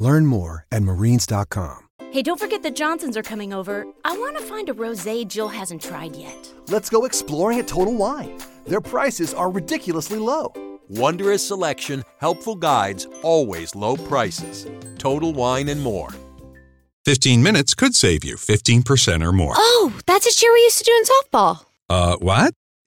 Learn more at marines.com. Hey, don't forget the Johnsons are coming over. I want to find a rosé Jill hasn't tried yet. Let's go exploring at Total Wine. Their prices are ridiculously low. Wondrous selection, helpful guides, always low prices. Total Wine and more. 15 minutes could save you 15% or more. Oh, that's a cheer we used to do in softball. Uh, what?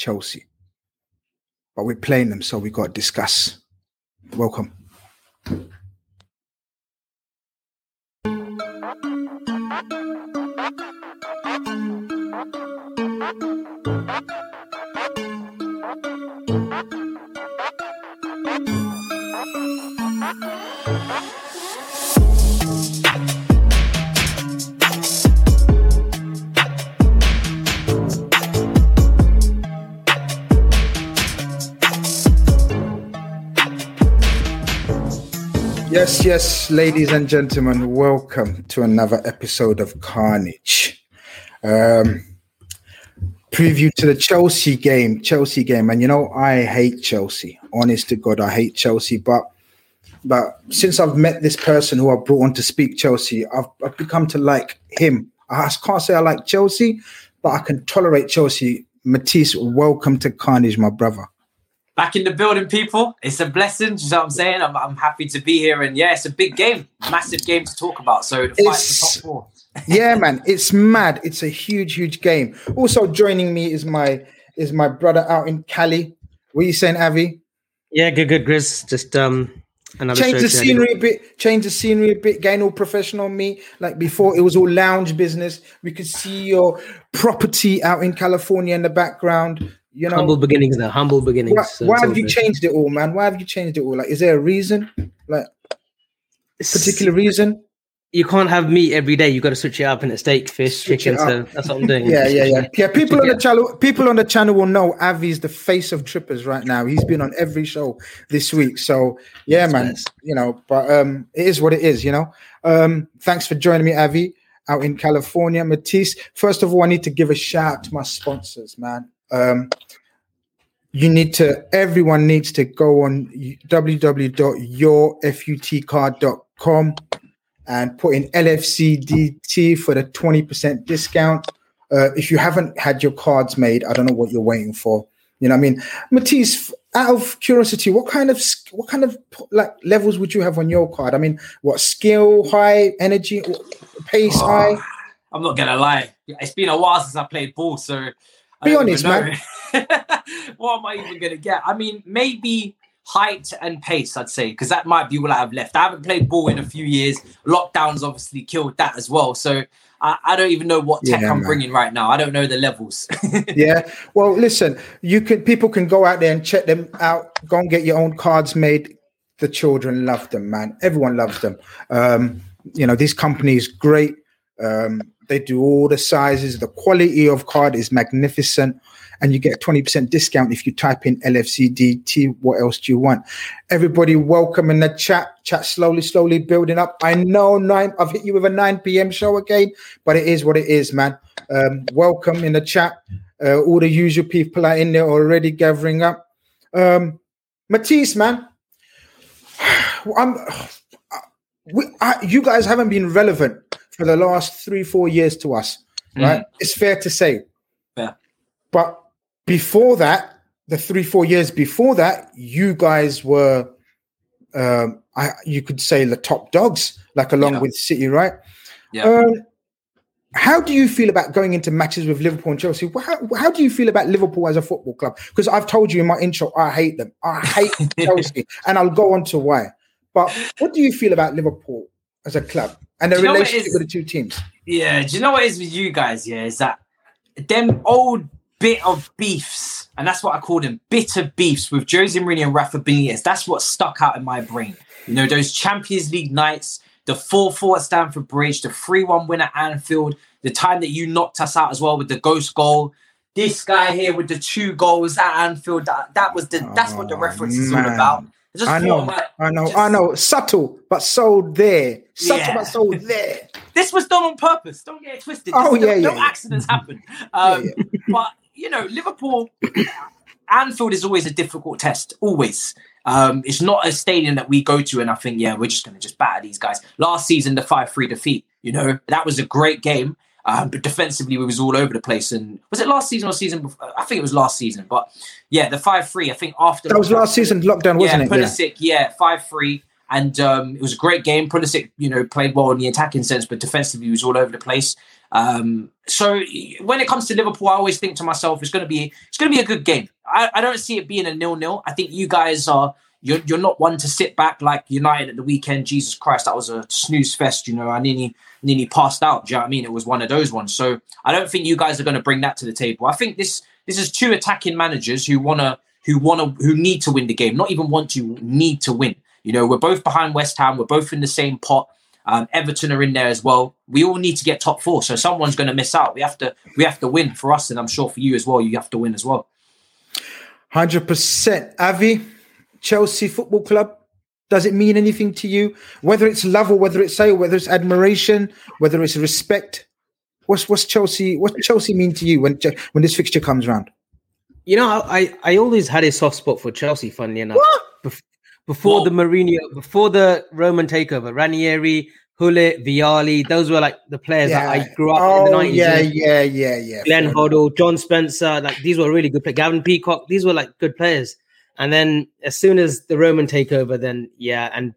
Chelsea. But we're playing them, so we got to discuss. Welcome. Yes, yes, ladies and gentlemen, welcome to another episode of Carnage. Um, preview to the Chelsea game, Chelsea game, and you know I hate Chelsea. Honest to God, I hate Chelsea. But but since I've met this person who I brought on to speak Chelsea, I've, I've become to like him. I can't say I like Chelsea, but I can tolerate Chelsea. Matisse, welcome to Carnage, my brother back in the building, people. It's a blessing. You know what I'm saying? I'm, I'm happy to be here. And yeah, it's a big game, massive game to talk about. So the fight for top four. yeah, man, it's mad. It's a huge, huge game. Also joining me is my is my brother out in Cali. What are you saying, Avi? Yeah, good, good, Grizz. Just um Another change the scenery a bit, change the scenery a bit, gain all professional me. Like before, it was all lounge business. We could see your property out in California in the background you know humble beginnings now humble beginnings why, so why have you changed it all man why have you changed it all like is there a reason like particular reason you can't have meat every day. You got to switch it up and a steak, fish, switch chicken. So that's what I'm doing. yeah, yeah, yeah. Yeah, people on the channel, people on the channel will know Avi's the face of trippers right now. He's been on every show this week. So yeah, that's man. Best. You know, but um, it is what it is. You know. Um, thanks for joining me, Avi, out in California, Matisse. First of all, I need to give a shout out to my sponsors, man um, you need to everyone needs to go on www.yourfutcard.com and put in lfcdt for the 20% discount. Uh, if you haven't had your cards made i don't know what you're waiting for. You know what i mean? Matisse out of curiosity what kind of what kind of like levels would you have on your card? I mean what skill high energy pace oh, high? I'm not gonna lie. It's been a while since i played ball so be honest, man. what am I even going to get? I mean, maybe height and pace, I'd say, because that might be what I have left. I haven't played ball in a few years. Lockdowns obviously killed that as well. So I, I don't even know what tech yeah, I'm man. bringing right now. I don't know the levels. yeah. Well, listen, you can people can go out there and check them out. Go and get your own cards made. The children love them, man. Everyone loves them. Um, you know, this company is great. Um, they do all the sizes. The quality of card is magnificent. And you get a 20% discount if you type in LFCDT. What else do you want? Everybody, welcome in the chat. Chat slowly, slowly building up. I know nine. I've hit you with a 9 p.m. show again, but it is what it is, man. Um, welcome in the chat. Uh, all the usual people are in there already gathering up. Um, Matisse, man. I'm, we, I, you guys haven't been relevant for the last three, four years to us, mm. right? It's fair to say. Yeah. But before that, the three, four years before that, you guys were, um, I, you could say, the top dogs, like along yeah. with City, right? Yeah. Um, how do you feel about going into matches with Liverpool and Chelsea? How, how do you feel about Liverpool as a football club? Because I've told you in my intro, I hate them. I hate Chelsea, and I'll go on to why. But what do you feel about Liverpool as a club and the Do you know what it relationship is? with the two teams? Yeah, do you know what it is with you guys? Yeah, is that them old bit of beefs, and that's what I call them bitter beefs with Jose Mourinho and Rafa Benitez. That's what stuck out in my brain. You know, those Champions League nights, the 4 4 at Stamford Bridge, the 3 1 win at Anfield, the time that you knocked us out as well with the ghost goal. This guy here with the two goals at Anfield, that, that was the that's what the oh, reference is all about. I know, like, I know, just- I know. Subtle, but sold there. Subtle, Yeah. but sold there. this was done on purpose. Don't get it twisted. Oh, This- no, yeah, yeah, no yeah. accidents happen. Um, But you know, Liverpool, Anfield is always a difficult test. Always. Um, it's not a stadium that we go to and I think, yeah, we're just going to just batter these guys. Last season, the five-three defeat. You know, that was a great game. Um, but defensively, we was all over the place. And was it last season or season? Before? I think it was last season. But yeah, the five-three. I think after That was last season lockdown, wasn't yeah, it? Yeah. Pulisic, yeah, five three, and um, it was a great game. Pulisic, you know, played well in the attacking sense, but defensively he was all over the place. Um, so when it comes to Liverpool, I always think to myself, it's going to be it's going to be a good game. I, I don't see it being a nil nil. I think you guys are. You're, you're not one to sit back like United at the weekend. Jesus Christ, that was a snooze fest. You know, I nearly nearly passed out. Do you know what I mean? It was one of those ones. So I don't think you guys are going to bring that to the table. I think this this is two attacking managers who wanna who wanna who need to win the game. Not even want to need to win. You know, we're both behind West Ham. We're both in the same pot. Um, Everton are in there as well. We all need to get top four, so someone's going to miss out. We have to we have to win for us, and I'm sure for you as well. You have to win as well. Hundred percent. Avi, Chelsea Football Club. Does it mean anything to you? Whether it's love or whether it's say, whether it's admiration, whether it's respect. What's what's Chelsea? What's Chelsea mean to you when when this fixture comes around? You know, I, I always had a soft spot for Chelsea, funnily enough. Bef- before the Mourinho, before the Roman takeover, Ranieri, Hullet, Vialli, those were like the players that I grew up in the Oh 90s. yeah, yeah, yeah, yeah. Glenn Hoddle, John Spencer, like these were really good players. Gavin Peacock, these were like good players. And then as soon as the Roman takeover, then yeah, and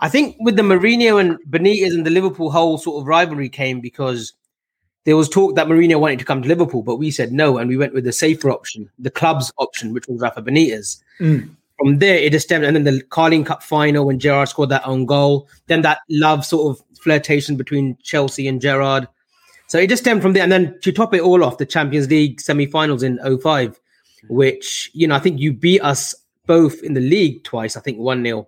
I think with the Mourinho and Benitez and the Liverpool whole sort of rivalry came because there was talk that Mourinho wanted to come to Liverpool, but we said no, and we went with the safer option, the club's option, which was Rafa Benitez. Mm. From there, it just stemmed, and then the Carling Cup final when Gerrard scored that own goal, then that love sort of flirtation between Chelsea and Gerrard. So it just stemmed from there. And then to top it all off, the Champions League semi-finals in 05, which, you know, I think you beat us both in the league twice, I think 1-0.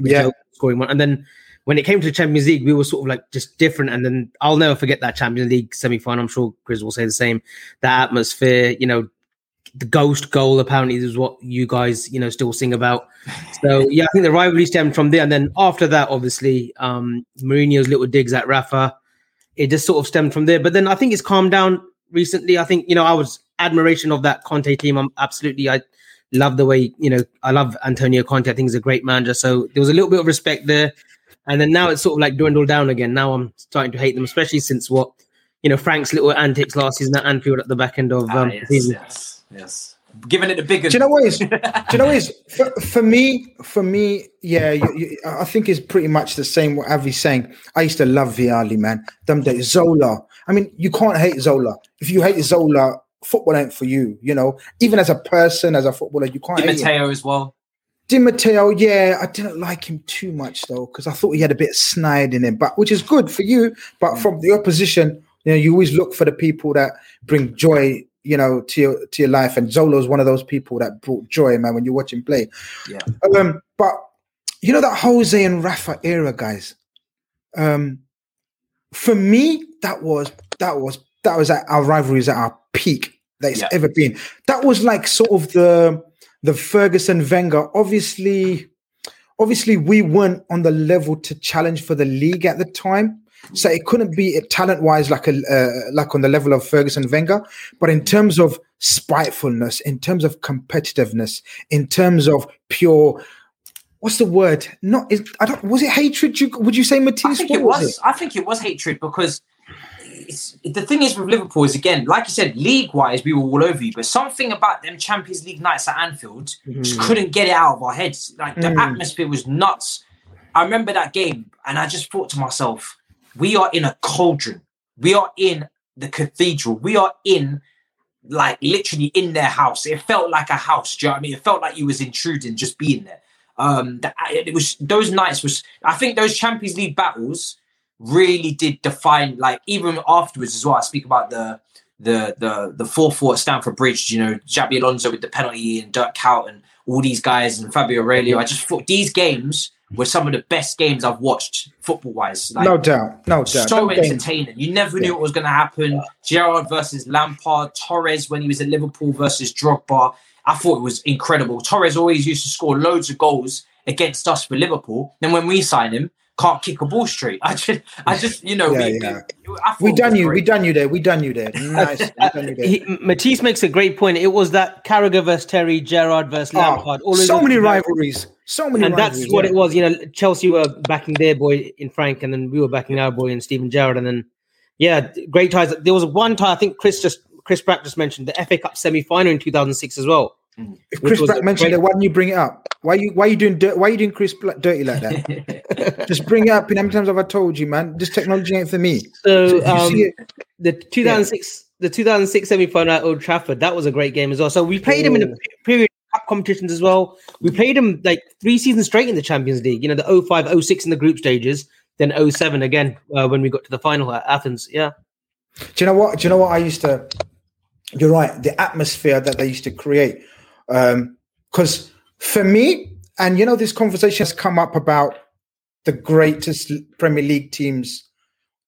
with Yeah. Scoring one. And then when it came to the Champions League, we were sort of like just different. And then I'll never forget that Champions League semi-final. I'm sure Chris will say the same. That atmosphere, you know, the ghost goal apparently is what you guys, you know, still sing about. So yeah, I think the rivalry stemmed from there. And then after that, obviously, um, Mourinho's little digs at Rafa, it just sort of stemmed from there. But then I think it's calmed down recently. I think, you know, I was admiration of that Conte team. I'm absolutely I love the way, you know, I love Antonio Conte. I think he's a great manager. So there was a little bit of respect there. And then now it's sort of like dwindled down again. Now I'm starting to hate them, especially since what, you know, Frank's little antics last season at Anfield at the back end of Ah, um, yes, season. yes, yes. Giving it the bigger. Do you know what is? Do you know what is? For, for me, for me, yeah, you, you, I think it's pretty much the same. What Avi's saying. I used to love Vialli, man. Them days, Zola. I mean, you can't hate Zola. If you hate Zola, football ain't for you. You know, even as a person, as a footballer, you can't. Di. Matteo as well. Di Matteo, yeah, I didn't like him too much though, because I thought he had a bit of snide in him, but which is good for you. But from the opposition, you know, you always look for the people that bring joy, you know, to your to your life. And Zola's one of those people that brought joy, man, when you watch him play. Yeah. Um, but you know that Jose and Rafa era, guys. Um, for me, that was that was that was at our rivalries at our peak that it's Yeah. ever been. That was like sort of the the Ferguson Wenger. Obviously, obviously we weren't on the level to challenge for the league at the time. So it couldn't be talent wise like a uh, like on the level of Ferguson Wenger, but in terms of spitefulness, in terms of competitiveness, in terms of pure, what's the word? Not is I don't was it hatred? You, would you say I think it was. I think it was hatred because it's, the thing is with Liverpool is again, like you said, league wise, we were all over you, but something about them Champions League nights at Anfield just couldn't get it out of our heads. Like the Mm. atmosphere was nuts. I remember that game, and I just thought to myself, we are in a cauldron. We are in the cathedral. We are in like literally in their house. It felt like a house. Do you know what I mean? It felt like you was intruding just being there. Um, that it was those nights was. I think those Champions League battles really did define. Like even afterwards as well. I speak about the the the the four four at Stamford Bridge. You know, Xabi Alonso with the penalty and Dirk Kuyt and all these guys and Fabio Aurelio. I just thought these games were some of the best games I've watched football wise. Like, no doubt, no doubt. so games- entertaining. You never knew what was going to happen. Gerrard versus Lampard, Torres when he was at Liverpool versus Drogba. I thought it was incredible. Torres always used to score loads of goals against us for Liverpool. Then when we sign him, can't kick a ball straight. I just, I just, you know, Yeah, we, yeah. we, We done was you. We done you there. We done you there. Nice. Done you there. He, Matisse makes a great point. It was that Carragher versus Terry, Gerrard versus Oh, Lampard. all so many rivalries. So many and that's what yeah. it was. You know, Chelsea were backing their boy in Frank, and then we were backing our boy in Steven Gerrard, and then yeah, great ties. There was one tie I think Chris just Chris Pratt just mentioned the FA Cup semi final in 2006 as well. If Chris was Black mentioned great- it, why didn't you bring it up? Why you why you doing dirt, why you doing Chris Black dirty like that? Just bring it up. You know, how many times have I told you, man? This technology ain't for me. So if you um, the 2006 the 2006 semi final at Old Trafford that was a great game as well. So we played him in a Oh. period cup competitions as well. We played him like three seasons straight in the Champions League. You know, the 05, 06 in the group stages, then 07 again uh, when we got to the final at Athens. Yeah. Do you know what? Do you know what I used to? You're right. The atmosphere that they used to create, Um, because for me, and you know, this conversation has come up about the greatest Premier League teams,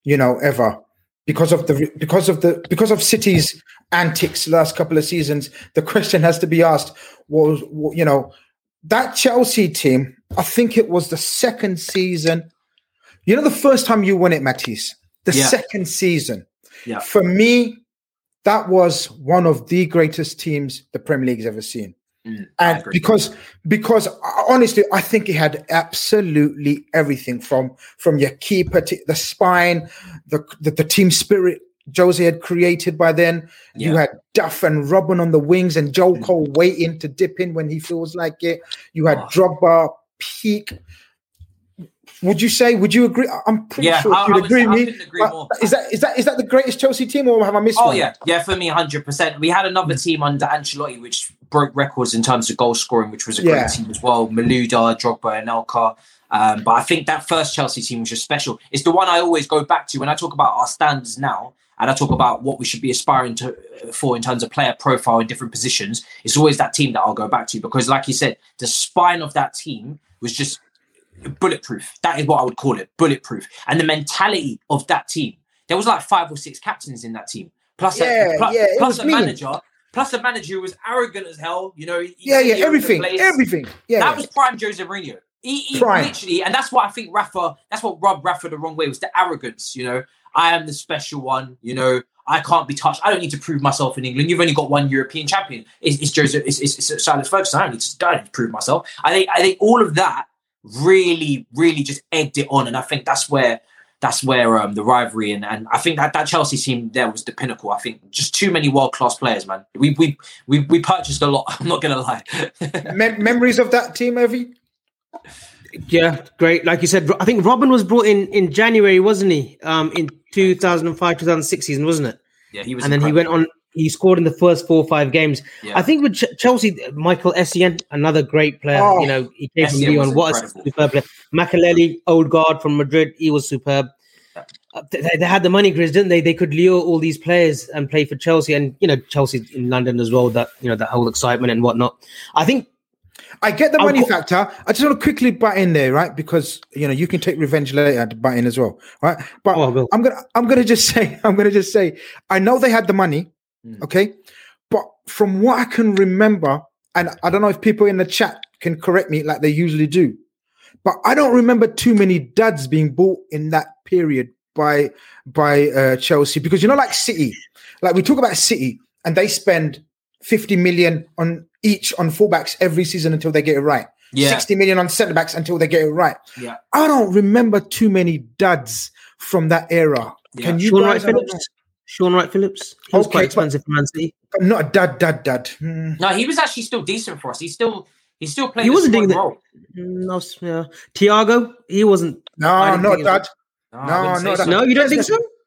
you know, ever, because of the because of the because of City's antics last couple of seasons. The question has to be asked: was you know that Chelsea team? I think it was the second season. You know, the first time you won it, Matisse. The Yeah. second season. Yeah. For me, that was one of the greatest teams the Premier League's ever seen. Mm, And because because uh, honestly, I think it had absolutely everything from from your keeper to the spine, the the, the team spirit Jose had created by then. You had Duff and Robben on the wings and Joe Cole waiting to dip in when he feels like it. You had Oh. Drogba peak. Would you say? Would you agree? I'm pretty Yeah, sure I- you'd I agree say- with I me. agree more. Is that is that is that the greatest Chelsea team, or have I missed Oh one? yeah, yeah. For me, hundred percent. We had another team under Ancelotti, which broke records in terms of goal scoring, which was a great Yeah. team as well. Malouda, Drogba, Anelka. Um, but I think that first Chelsea team was just special. It's the one I always go back to when I talk about our standards now, and I talk about what we should be aspiring to for in terms of player profile in different positions. It's always that team that I'll go back to because, like you said, the spine of that team was just bulletproof. That is what I would call it, bulletproof. And the mentality of that team. There was like five or six captains in that team, plus Yeah, a, plus, yeah, plus a mean. manager, plus a manager who was arrogant as hell. You know, he- Yeah, yeah, everything, everything. Yeah, that yeah. was prime Jose Mourinho. He, he Prime. literally, and that's what I think Rafa. That's what rubbed Rafa the wrong way was the arrogance. You know, I am the special one. You know, I can't be touched. I don't need to prove myself in England. You've only got one European champion. It's, it's Jose. It's, it's, it's Sir Alex Ferguson. I don't need to. I don't need to prove myself. I think. I think all of that really, really just egged it on, and I think that's where. That's where um, the rivalry and, and I think that, that Chelsea team there was the pinnacle. I think just too many world class players, man. We we we we purchased a lot. I'm not gonna lie. Mem- memories of that team, Avi? Yeah, great. Like you said, I think Robben was brought in in January, wasn't he? Um, in 2005, 2006 season, wasn't it? yeah, he was. and then he went on. He scored in the first four or five games. Yeah. I think with Ch- Chelsea, Michael Essien, another great player. Oh, you know, he came from Essien was Lyon. What a superb player. Makelele, old guard from Madrid, he was superb. Uh, They, they had the money, Chris, didn't they? They could lure all these players and play for Chelsea, and you know Chelsea in London as well. That you know that whole excitement and whatnot. I think I get the I'll money factor. I just want to quickly butt in there, right? Because you know you can take revenge later to butt in as well, right? But Oh, I'm gonna I'm gonna just say I'm gonna just say I know they had the money, Mm. okay, but from what I can remember, and I don't know if people in the chat can correct me like they usually do, but I don't remember too many duds being bought in that period by by uh, Chelsea because you know like City, like we talk about City and they spend 50 million on each on fullbacks every season until they get it right. Yeah. 60 million on centre backs until they get it right. Yeah. I don't remember too many duds from that era. Yeah. Can you Shaun Wright guys? I Phillips, Shaun Wright Phillips, he was Okay, quite but- expensive for Man City. know. Not a dad, dad, dad. Hmm. No, he was actually still decent for us. He's still he's still playing. He wasn't doing that- role. No, yeah. Tiago, he wasn't. No, didn't not think it was- dud. No, no, No, you don't think so?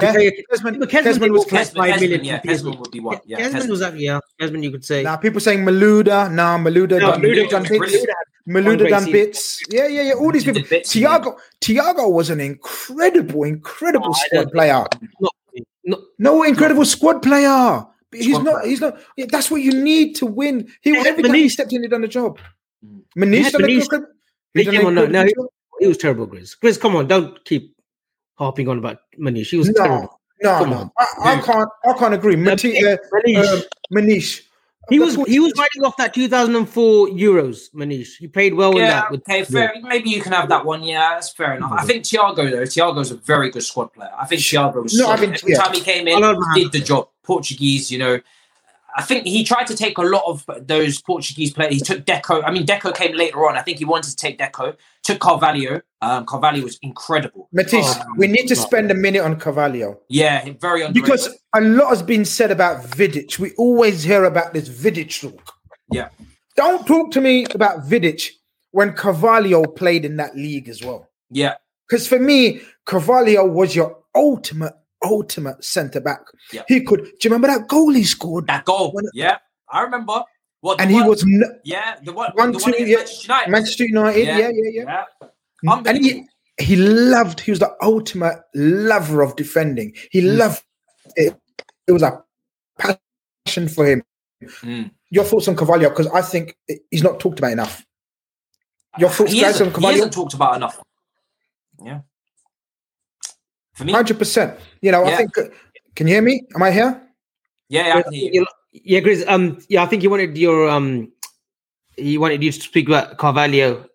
Yeah, Kezman, Kezman, Kezman, Kezman was was Kezman, five million. Kezman, yeah. Kezman would be one. Yeah, Kezman Kezman. was actually yeah. Kezman, you could say. Now people saying Malouda. Nah, Malouda. No, done, Malouda done bits. Malouda done bits. Yeah, yeah, yeah. All these people. bits. Tiago. Tiago was an incredible, incredible Oh, squad don't- player. No, no, No, incredible squad player. He's Squad not. player. He's not. Yeah, that's what you need to win. He Yeah, every time he stepped in, he done the job. Mm. Maniche Yeah, done a Maniche- He done Take a him on, no, no, he- job. he was terrible, Grizz. Grizz, come on, don't keep harping on about Maniche. He was No, terrible. no, Come no. on. I, I can't. I can't agree. Mati, uh, Maniche. uh, Maniche. He That's was he was riding off that 2004 Euros, Maniche. He played well in that. With, okay, fair. Maybe you can have that one. Yeah, that's fair enough. I think Tiago though, Tiago's a very good squad player. I think Tiago was No, I solid. mean, every yeah. time he came in, he did the job. Portuguese, you know. I think he tried to take a lot of those Portuguese players. He took Deco. I mean, Deco came later on. I think he wanted to take Deco. Took Carvalho. Um, Carvalho was incredible. Matisse, Oh, we need to spend a minute on Carvalho Yeah, very underrated. because a lot has been said about Vidic. We always hear about this Vidic look. yeah, Don't talk to me about Vidic when Carvalho played in that league as well. yeah, Because for me, Carvalho was your ultimate, ultimate centre back. Yeah. He could. Do you remember that goal he scored? that goal. When- Yeah, I remember. What and he was yeah the one one, the two, one yeah, Manchester United. Manchester United. Yeah, yeah, yeah. yeah. And he, he loved, he was the ultimate lover of defending. He Mm. loved it. It was a passion for him. Mm. Your thoughts on Carvalho? Because I think he's not talked about enough. Your thoughts, he guys, on he Carvalho? isn't talked about enough. Yeah. For me, Hundred percent. You know, I think. Can you hear me? Am I here? yeah, yeah, I can hear you. You- yeah, Grizz. Um, yeah, I think you wanted your um, he wanted you to speak about Carvalho,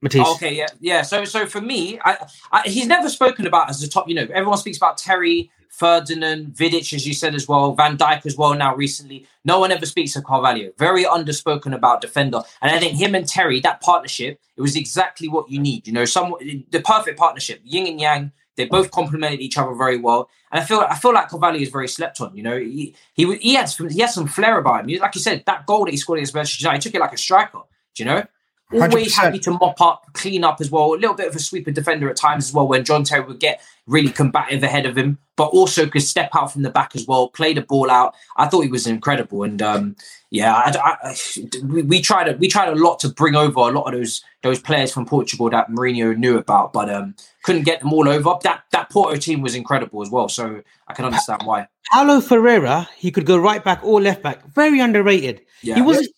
Matisse. Oh, okay, yeah, yeah. So, so for me, I, I, he's never spoken about as the top. You know, everyone speaks about Terry, Ferdinand, Vidic, as you said as well, Van Dijk as well. Now, recently, no one ever speaks of Carvalho. Very underspoken about defender, and I think him and Terry, that partnership, it was exactly what you need. You know, some the perfect partnership, yin and yang. They both complemented each other very well, and I feel I feel like Carvalho is very slept on. You know, he he he had some, he had some flair about him. Like you said, that goal that he scored against Manchester United, he took it like a striker. Do you know? Always 100%. happy to mop up, clean up as well. A little bit of a sweeper defender at times as well. When John Terry would get really combative ahead of him, but also could step out from the back as well, play the ball out. I thought he was incredible, and um, yeah, I, I, we, we tried a, we tried a lot to bring over a lot of those those players from Portugal that Mourinho knew about, but um, couldn't get them all over. That that Porto team was incredible as well, so I can understand why. Paulo Ferreira, he could go right back or left back. Very underrated. Yeah. He wasn't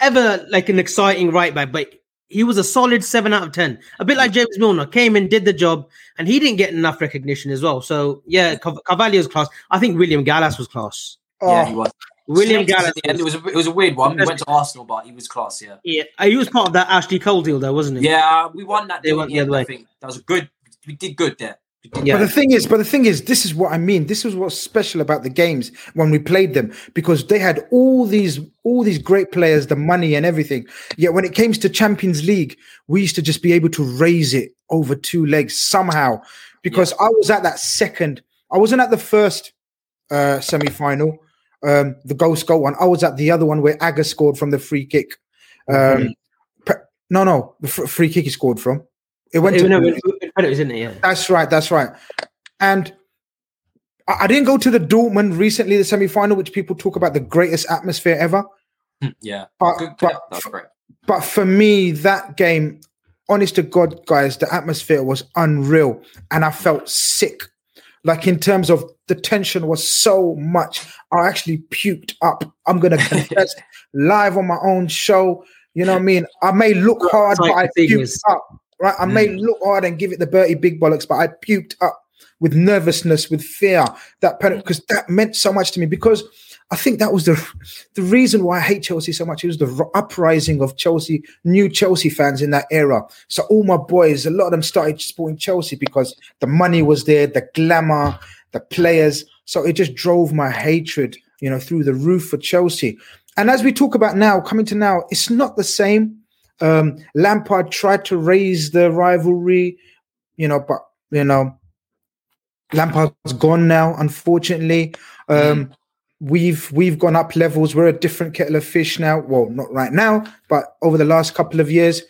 ever like an exciting right back, but he was a solid seven out of ten. A bit like James Milner came in, did the job, and he didn't get enough recognition as well. So yeah, Car- Carvalho's class. I think William Gallas was class. Yeah, Oh, he was. William Slated Gallas. at the end, It was a, it was a weird one. He went to Arsenal, but he was class. Yeah. Yeah, uh, he was part of that Ashley Cole deal, though, wasn't he? Yeah, we won that. They deal went the other end, I way. think that was a good. We did good there. Did Yeah. But the thing is, but the thing is, this is what I mean. This is what's special about the games when we played them because they had all these all these great players, the money and everything. Yet when it came to Champions League, we used to just be able to raise it over two legs somehow. Because I was at that second, I wasn't at the first uh semi final, um, the goal goal one. I was at the other one where Agger scored from the free kick. Um, pe- no, no, the fr- free kick he scored from. It went It, to no, it, it, it, isn't it? Yeah. that's right. That's right. And I, I didn't go to the Dortmund recently, the semi final, which people talk about the greatest atmosphere ever. Yeah. But, Good, but, That's great. but for me, that game, honest to God, guys, the atmosphere was unreal. And I felt sick. Like in terms of the tension was so much, I actually puked up. I'm going to confess live on my own show. You know what I mean? I may look hard, but I Like the thing puked is- up. Right? I may mm. look hard and give it the Bertie big bollocks, but I puked up with nervousness, with fear. That because mm. that meant so much to me. Because I think that was the the reason why I hate Chelsea so much. It was the uprising of Chelsea, new Chelsea fans in that era. So all my boys, a lot of them started supporting Chelsea because the money was there, the glamour, the players. So it just drove my hatred, you know, through the roof for Chelsea. And as we talk about now, coming to now, it's not the same. Um, Lampard tried to raise the rivalry, you know, but you know, Lampard's gone now, unfortunately. Um, we've we've gone up levels. We're a different kettle of fish now. Well, not right now, but over the last couple of years.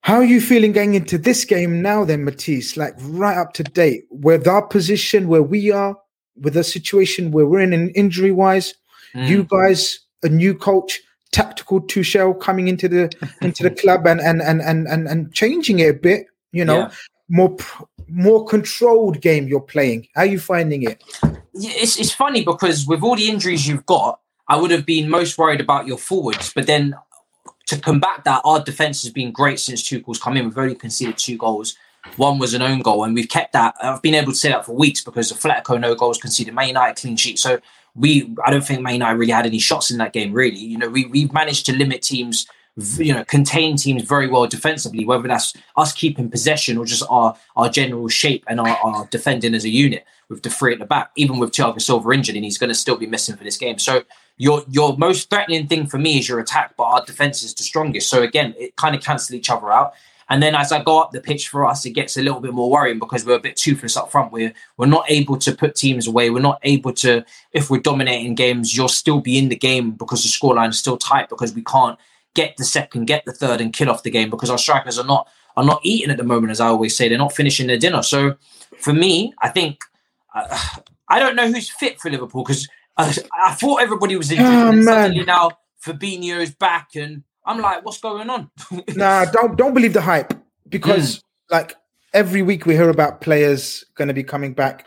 How are you feeling going into this game now, then, Matisse? Like right up to date with our position where we are, with the situation where we're in, in injury wise. Mm. You guys, a new coach, tactical Tuchel coming into the into the club and and and and and, and changing it a bit. You know, yeah. more more controlled game you're playing. How are you finding it? It's it's funny because with all the injuries you've got, I would have been most worried about your forwards, but then to combat that, our defense has been great since Tuchel's come in. We've only conceded two goals. One was an own goal, and we've kept that. I've been able to say that for weeks because the Atletico no goals conceded, Man United clean sheet. So we, I don't think Man United really had any shots in that game. Really, you know, we we've managed to limit teams, you know, contain teams very well defensively. Whether that's us keeping possession or just our our general shape and our, our defending as a unit with the three at the back. Even with Thiago Silva injured, and he's going to still be missing for this game. So your your most threatening thing for me is your attack, but our defense is the strongest. So again, it kind of cancel each other out. And then as I go up the pitch for us, it gets a little bit more worrying because we're a bit toothless up front. We're we're not able to put teams away. We're not able to, if we're dominating games, you'll still be in the game because the scoreline is still tight because we can't get the second, get the third, and kill off the game because our strikers are not are not eating at the moment, as I always say. They're not finishing their dinner. So for me, I think uh, I don't know who's fit for Liverpool because I, I, thought everybody was injured. Oh, and suddenly now Fabinho's back, and I'm like, what's going on? nah, don't don't believe the hype because mm. like every week we hear about players going to be coming back,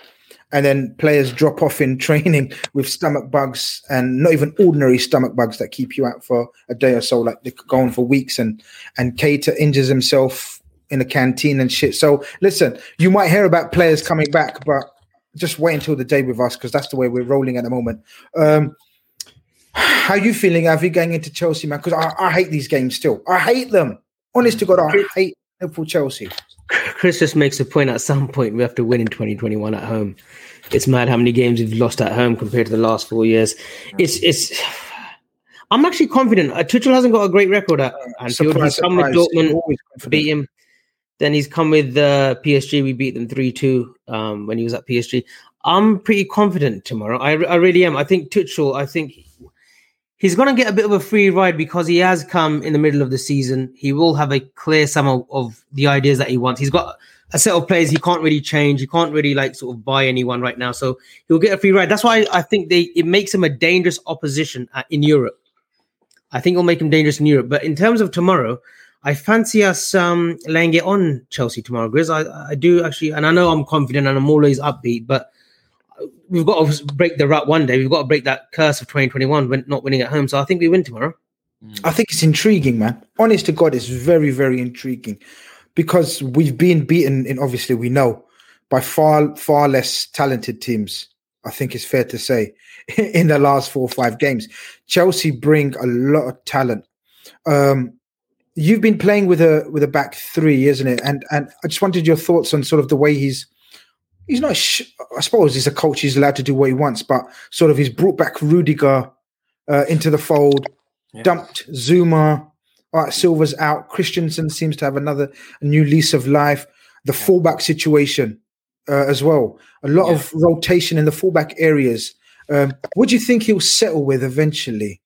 and then players drop off in training with stomach bugs and not even ordinary stomach bugs that keep you out for a day or so. Like they could go on for weeks, and and Keita injures himself in a canteen and shit. So listen, you might hear about players coming back, but just wait until the day with us because that's the way we're rolling at the moment. Um, how you feeling, Avi, going into Chelsea, man? Because I, I, hate these games still. I hate them. Honest to God, I hate Liverpool Chelsea. Chris just makes a point at some point we have to win in 2021 at home. It's mad how many games we've lost at home compared to the last four years. It's it's. I'm actually confident. Uh, Tuchel hasn't got a great record at Anfield. Surprise, He's come with Dortmund, beat him. Then he's come with uh, PSG. We beat them 3 2 um, when he was at PSG. I'm pretty confident tomorrow. I, I really am. I think Tuchel, I think he's going to get a bit of a free ride because he has come in the middle of the season. He will have a clear sum of, of the ideas that he wants. He's got a set of players he can't really change. He can't really like sort of buy anyone right now. So he'll get a free ride. That's why I think they it makes him a dangerous opposition at, in Europe. I think it'll make him dangerous in Europe. But in terms of tomorrow, I fancy us um, laying it on Chelsea tomorrow, Grizz. I, I do actually, and I know I'm confident and I'm always upbeat, but we've got to break the rut one day. We've got to break that curse of 2021 when not winning at home. So I think we win tomorrow. Mm. I think it's intriguing, man. Honest to God, it's very, very intriguing because we've been beaten in obviously we know by far, far less talented teams. I think it's fair to say in the last four or five games, Chelsea bring a lot of talent. Um, you've been playing with a with a back three, isn't it? And and I just wanted your thoughts on sort of the way he's he's not. Sh- I suppose he's a coach; he's allowed to do what he wants. But sort of he's brought back Rudiger uh, into the fold, yeah. dumped Zouma. All right, Silva's out. Christensen seems to have another new lease of life. The yeah. fullback situation uh, as well. A lot yeah. of rotation in the fullback areas. Um, what do you think he'll settle with eventually?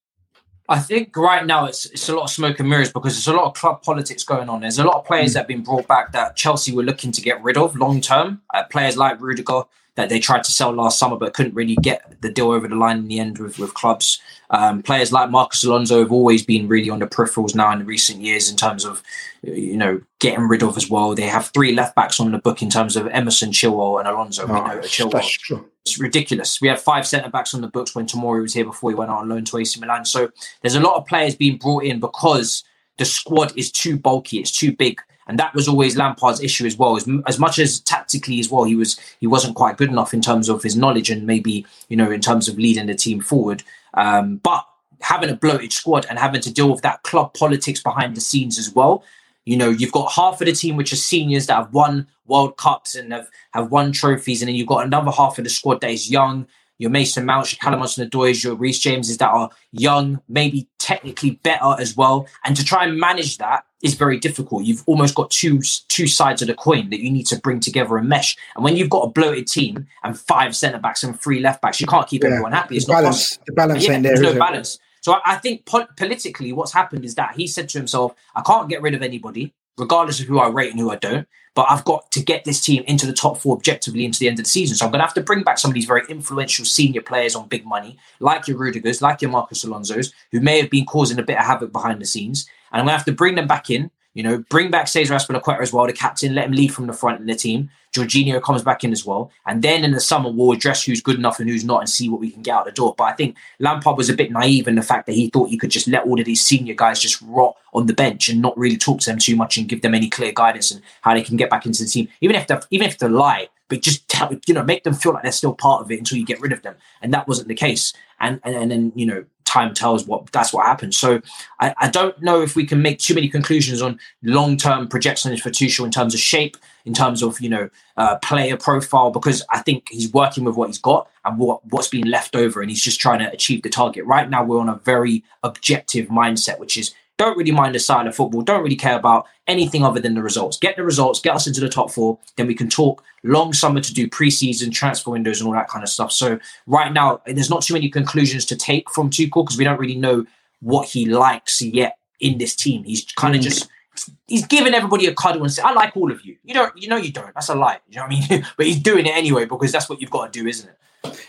I think right now it's it's a lot of smoke and mirrors because there's a lot of club politics going on. There's a lot of players mm. that have been brought back that Chelsea were looking to get rid of long term. Uh, players like Rudiger, that they tried to sell last summer but couldn't really get the deal over the line in the end with, with clubs. Um, players like Marcos Alonso have always been really on the peripherals now in the recent years in terms of, you know, getting rid of as well. They have three left backs on the book in terms of Emerson, Chilwell, and Alonso. Oh, we know Chilwell. It's ridiculous. We had five centre backs on the books when Tomori was here before he went on loan to AC Milan. So there's a lot of players being brought in because the squad is too bulky, it's too big And that was always Lampard's issue as well. As, as much as tactically as well, he was he wasn't quite good enough in terms of his knowledge and maybe you know in terms of leading the team forward. Um, but having a bloated squad and having to deal with that club politics behind the scenes as well. You know, you've got half of the team which are seniors that have won World Cups and have, have won trophies, and then you've got another half of the squad that is young. Your Mason Mount, your Callum Hudson-Odois, your Reece Jameses that are young, maybe technically better as well. And to try and manage that is very difficult. You've almost got two two sides of the coin that you need to bring together and mesh. And when you've got a bloated team and five centre backs and three left backs, you can't keep Yeah. everyone happy. It's The not balance- possible. the balance Yeah, ain't there, There's no it? balance. So I, I think po- politically, what's happened is that he said to himself, "I can't get rid of anybody, regardless of who I rate and who I don't. But I've got to get this team into the top four objectively into the end of the season. So I'm going to have to bring back some of these very influential senior players on big money, like your Rudigers, like your Marcos Alonso's, who may have been causing a bit of havoc behind the scenes. And I'm going to have to bring them back in. You know, bring back Cesar Azpilicueta as well, the captain. Let him lead from the front in the team. Jorginho comes back in as well, and then in the summer we'll address who's good enough and who's not, and see what we can get out the door. But I think Lampard was a bit naive in the fact that he thought he could just let all of these senior guys just rot on the bench and not really talk to them too much and give them any clear guidance and how they can get back into the team, even if they even if they lie, but just tell you know make them feel like they're still part of it until you get rid of them. And that wasn't the case. And and, and then you know time tells what that's what happens. So I, I don't know if we can make too many conclusions on long term projections for Tuchel in terms of shape, in terms of you know uh, player profile, because I think he's working with what he's got and what what's been left over, and he's just trying to achieve the target. Right now, we're on a very objective mindset, which is don't really mind the side of football, don't really care about anything other than the results. Get the results, get us into the top four, then we can talk long summer to do preseason transfer windows and all that kind of stuff. So right now, there's not too many conclusions to take from Tuchel because we don't really know what he likes yet in this team. He's kind of mm. just he's giving everybody a cuddle and say, "I like all of you." You don't, you know, you don't. That's a lie. You know what I mean? but he's doing it anyway because that's what you've got to do, isn't it?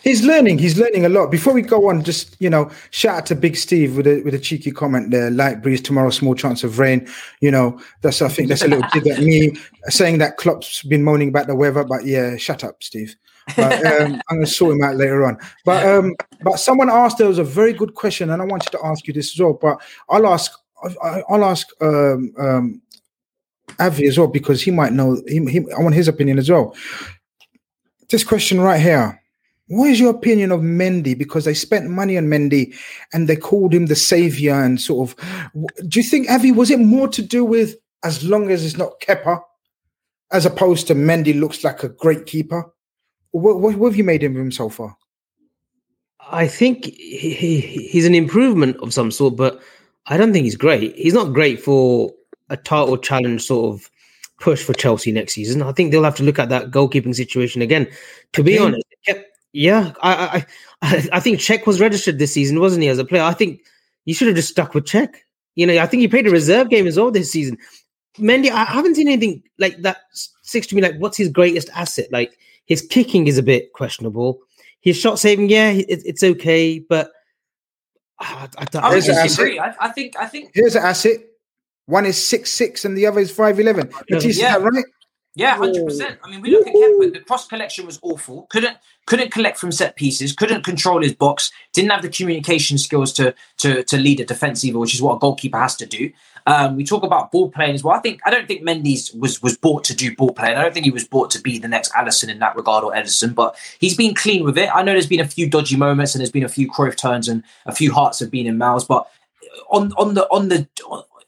He's learning. He's learning a lot. Before we go on, just you know, shout out to Big Steve with a with a cheeky comment there. Light breeze tomorrow, small chance of rain. You know, that's I think that's a little dig at me saying that Klopp's been moaning about the weather. But yeah, shut up, Steve. But um, I'm going to sort him out later on. But um, but someone asked there was a very good question, and I wanted to ask you this as well. But I'll ask I'll ask um, um, Avi as well because he might know. He, he, I want his opinion as well. This question right here. What is your opinion of Mendy? Because they spent money on Mendy and they called him the savior and sort of. Do you think, Avi, was it more to do with as long as it's not Kepa, as opposed to Mendy looks like a great keeper? What, what, what have you made of him so far? I think he, he, he's an improvement of some sort, but I don't think he's great. He's not great for a title challenge sort of push for Chelsea next season. I think they'll have to look at that goalkeeping situation again. To be honest, Ke- yeah, I, I I I think Cech was registered this season, wasn't he, as a player? I think you should have just stuck with Cech. You know, I think he played a reserve game as well this season. Mendy, I haven't seen anything like that sticks to me. Like, what's his greatest asset? Like, his kicking is a bit questionable. His shot saving, yeah, it, it's okay, but ah, I, I don't. I an disagree. I, I think I think Here's an asset. One is six six and the other is five eleven. Matisse, Yeah. is that right? Yeah, hundred percent. I mean, we look at Kepa. The cross collection was awful. Couldn't couldn't collect from set pieces. Couldn't control his box. Didn't have the communication skills to to to lead a defense either, which is what a goalkeeper has to do. Um, we talk about ball playing as well. I think I don't think Mendy's was was bought to do ball playing. I don't think he was bought to be the next Alisson in that regard or Ederson. But he's been clean with it. I know there's been a few dodgy moments and there's been a few Cruyff turns and a few hearts have been in mouths. But on on the on the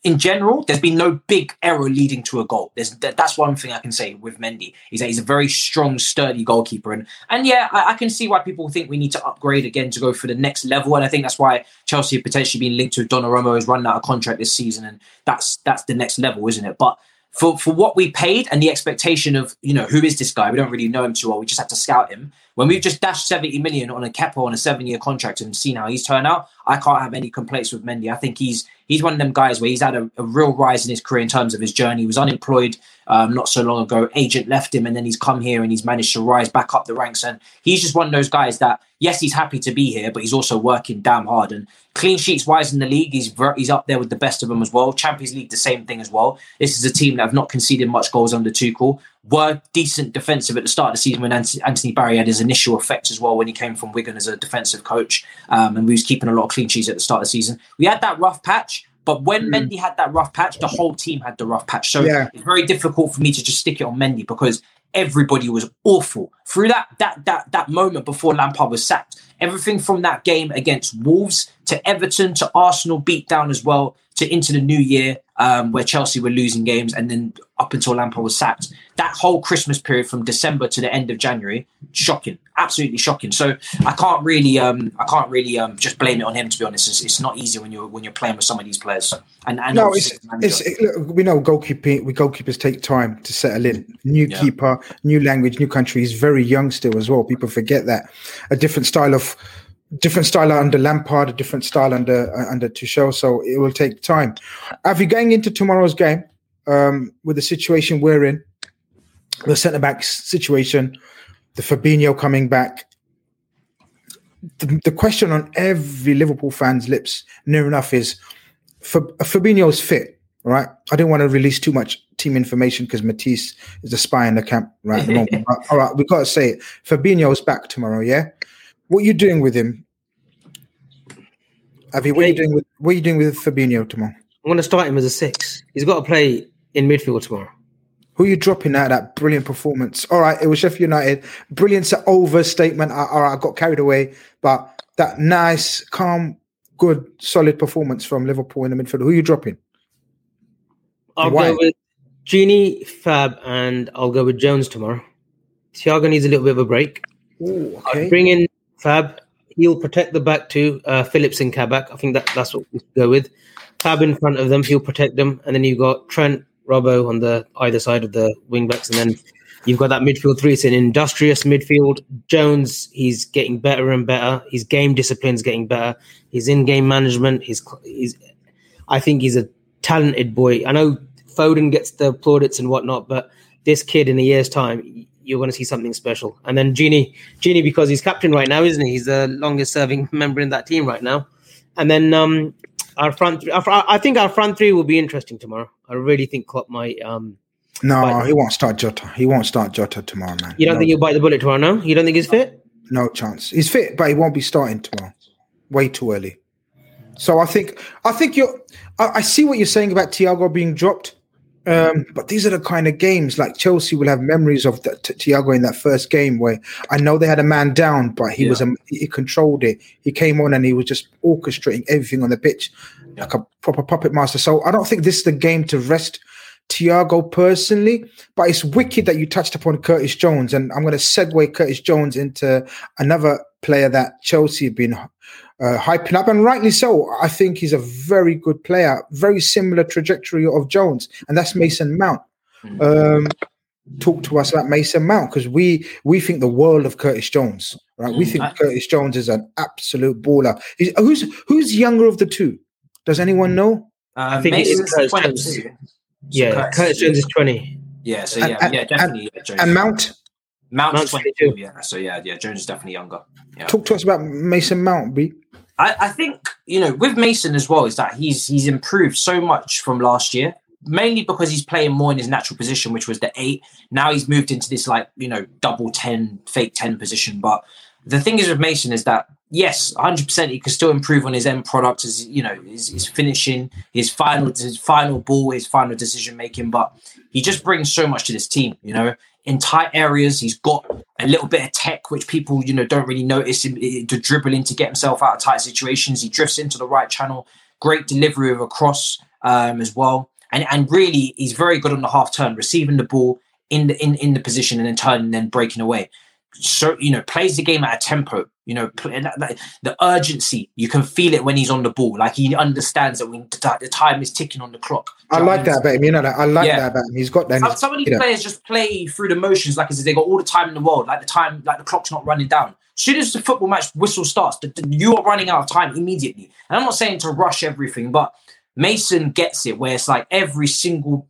in general, there's been no big error leading to a goal. There's that, that's one thing I can say with Mendy is that he's a very strong, sturdy goalkeeper, and and yeah, I, I can see why people think we need to upgrade again to go for the next level, and I think that's why Chelsea have potentially been linked to Donnarumma who's running out of contract this season, and that's that's the next level, isn't it? But for for what we paid and the expectation of you know who is this guy? We don't really know him too well. We just have to scout him. When we've just dashed seventy million on a Kepa on a seven year contract and seen how he's turned out, I can't have any complaints with Mendy. I think he's he's one of them guys where he's had a, a real rise in his career in terms of his journey. He was unemployed um, not so long ago. Agent left him, and then he's come here and he's managed to rise back up the ranks. And he's just one of those guys that yes, he's happy to be here, but he's also working damn hard. And clean sheets wise in the league, he's ver- he's up there with the best of them as well. Champions League, the same thing as well. This is a team that have not conceded much goals under Tuchel. Were decent defensive at the start of the season when Anthony Barry had his initial effect as well when he came from Wigan as a defensive coach, um, and we was keeping a lot of clean sheets at the start of the season. We had that rough patch. But when Mendy had that rough patch, the whole team had the rough patch. So Yeah. it's very difficult for me to just stick it on Mendy because everybody was awful through that that that that moment before Lampard was sacked. Everything from that game against Wolves to Everton to Arsenal beat down as well to into the new year um, where Chelsea were losing games and then up until Lampard was sacked. That whole Christmas period from December to the end of January, shocking, absolutely shocking. So I can't really um, I can't really um, just blame it on him. To be honest, it's, it's not easy when you're when you're playing with some of these players. And, and no, it's, it's it, look, we know goalkeeping. We goalkeepers take time to settle in. New Yeah. keeper, new language, new country. He's very young still as well. People forget that. A different style of, different style under Lampard, a different style under uh, under Tuchel. So it will take time. Are you going into tomorrow's game um, with the situation we're in, the centre back situation, the Fabinho coming back? The, the question on every Liverpool fan's lips, near enough, is Fab- Fabinho's fit, right? I didn't want to release too much team information because Matisse is a spy in the camp right at the moment. But, all right, we've got to say it. Fabinho's back tomorrow, yeah? What are you doing with him? Avi, what are you doing with what are you doing with Fabinho tomorrow? I'm going to start him as a six. He's got to play in midfield tomorrow. Who are you dropping out of that brilliant performance? All right, it was Sheffield United. Brilliant overstatement. I, all right, I got carried away, but that nice, calm, good, solid performance from Liverpool in the midfield. Who are you dropping? I'll Why? go with Genie, Fab, and I'll go with Jones tomorrow. Thiago needs a little bit of a break. Ooh, I'll okay. bring in Fab. He'll protect the back two. Uh, Phillips and Kabak. I think that that's what we go with. Fab in front of them. He'll protect them, and then you've got Trent, Robbo on the either side of the wing backs, and then you've got that midfield three. It's an industrious midfield. Jones, he's getting better and better. His game discipline's getting better. His in-game management. He's he's. I think he's a talented boy. I know Foden gets the plaudits and whatnot, but this kid in a year's time, you're going to see something special. And then Genie, Genie, because he's captain right now, isn't he? He's the longest serving member in that team right now. And then um, our front, three, our, I think our front three will be interesting tomorrow. I really think Klopp might. Um, No, he won't start Jota. He won't start Jota tomorrow, man. you don't no, think he'll bite the bullet tomorrow? No, you don't think he's fit? no chance. He's fit, but he won't be starting tomorrow. Way too early. So I think I think you're. I, I see what you're saying about Thiago being dropped, um, but these are the kind of games like Chelsea will have memories of that, T- Thiago in that first game where I know they had a man down, but he was a, he controlled it. He came on and he was just orchestrating everything on the pitch like a proper puppet master. So I don't think this is the game to rest Thiago personally, but it's wicked that you touched upon Curtis Jones, and I'm going to segue Curtis Jones into another player that Chelsea have been uh, hyping up, and rightly so. I think he's a very good player, very similar trajectory of Jones, and that's Mason Mount. Um, talk to us about Mason Mount because we we think the world of Curtis Jones, right? We think Curtis Jones is an absolute baller. Is- who's who's younger of the two? Does anyone know? Uh, I think it's Curtis 22. Jones. Yeah, Curtis Jones is 20. Yeah, so yeah, and- yeah, definitely. yeah, Jones. And Mount, Mount's Mount's 22, yeah. So yeah, yeah, Jones is definitely younger. Yeah. talk to us about Mason Mount, B. I, I think you know with Mason as well is that he's he's improved so much from last year, mainly because he's playing more in his natural position, which was the eight. Now he's moved into this like you know double ten, fake ten position. But the thing is with Mason is that yes, 100 percent he can still improve on his end product, his you know his, his finishing, his final his final ball, his final decision making. But he just brings so much to this team. You know, in tight areas, he's got a little bit of tech which people you know don't really notice him to dribble in to get himself out of tight situations. He drifts into the right channel. Great delivery of a cross um, as well, and and really he's very good on the half turn, receiving the ball in the in, in the position and then turning and then breaking away. So you know plays the game at a tempo. You know pl- and that- that- the urgency you can feel it when he's on the ball. Like he understands that when the time is ticking on the clock. I Do you know what like that about him. You know that I like Yeah. that about him. He's got that. Some, some of these you know. players just play through the motions, like as if they got all the time in the world, like the time, like the clock's not running down. As soon as the football match whistle starts, the, the- you are running out of time immediately. And I'm not saying to rush everything, but Mason gets it where it's like every single,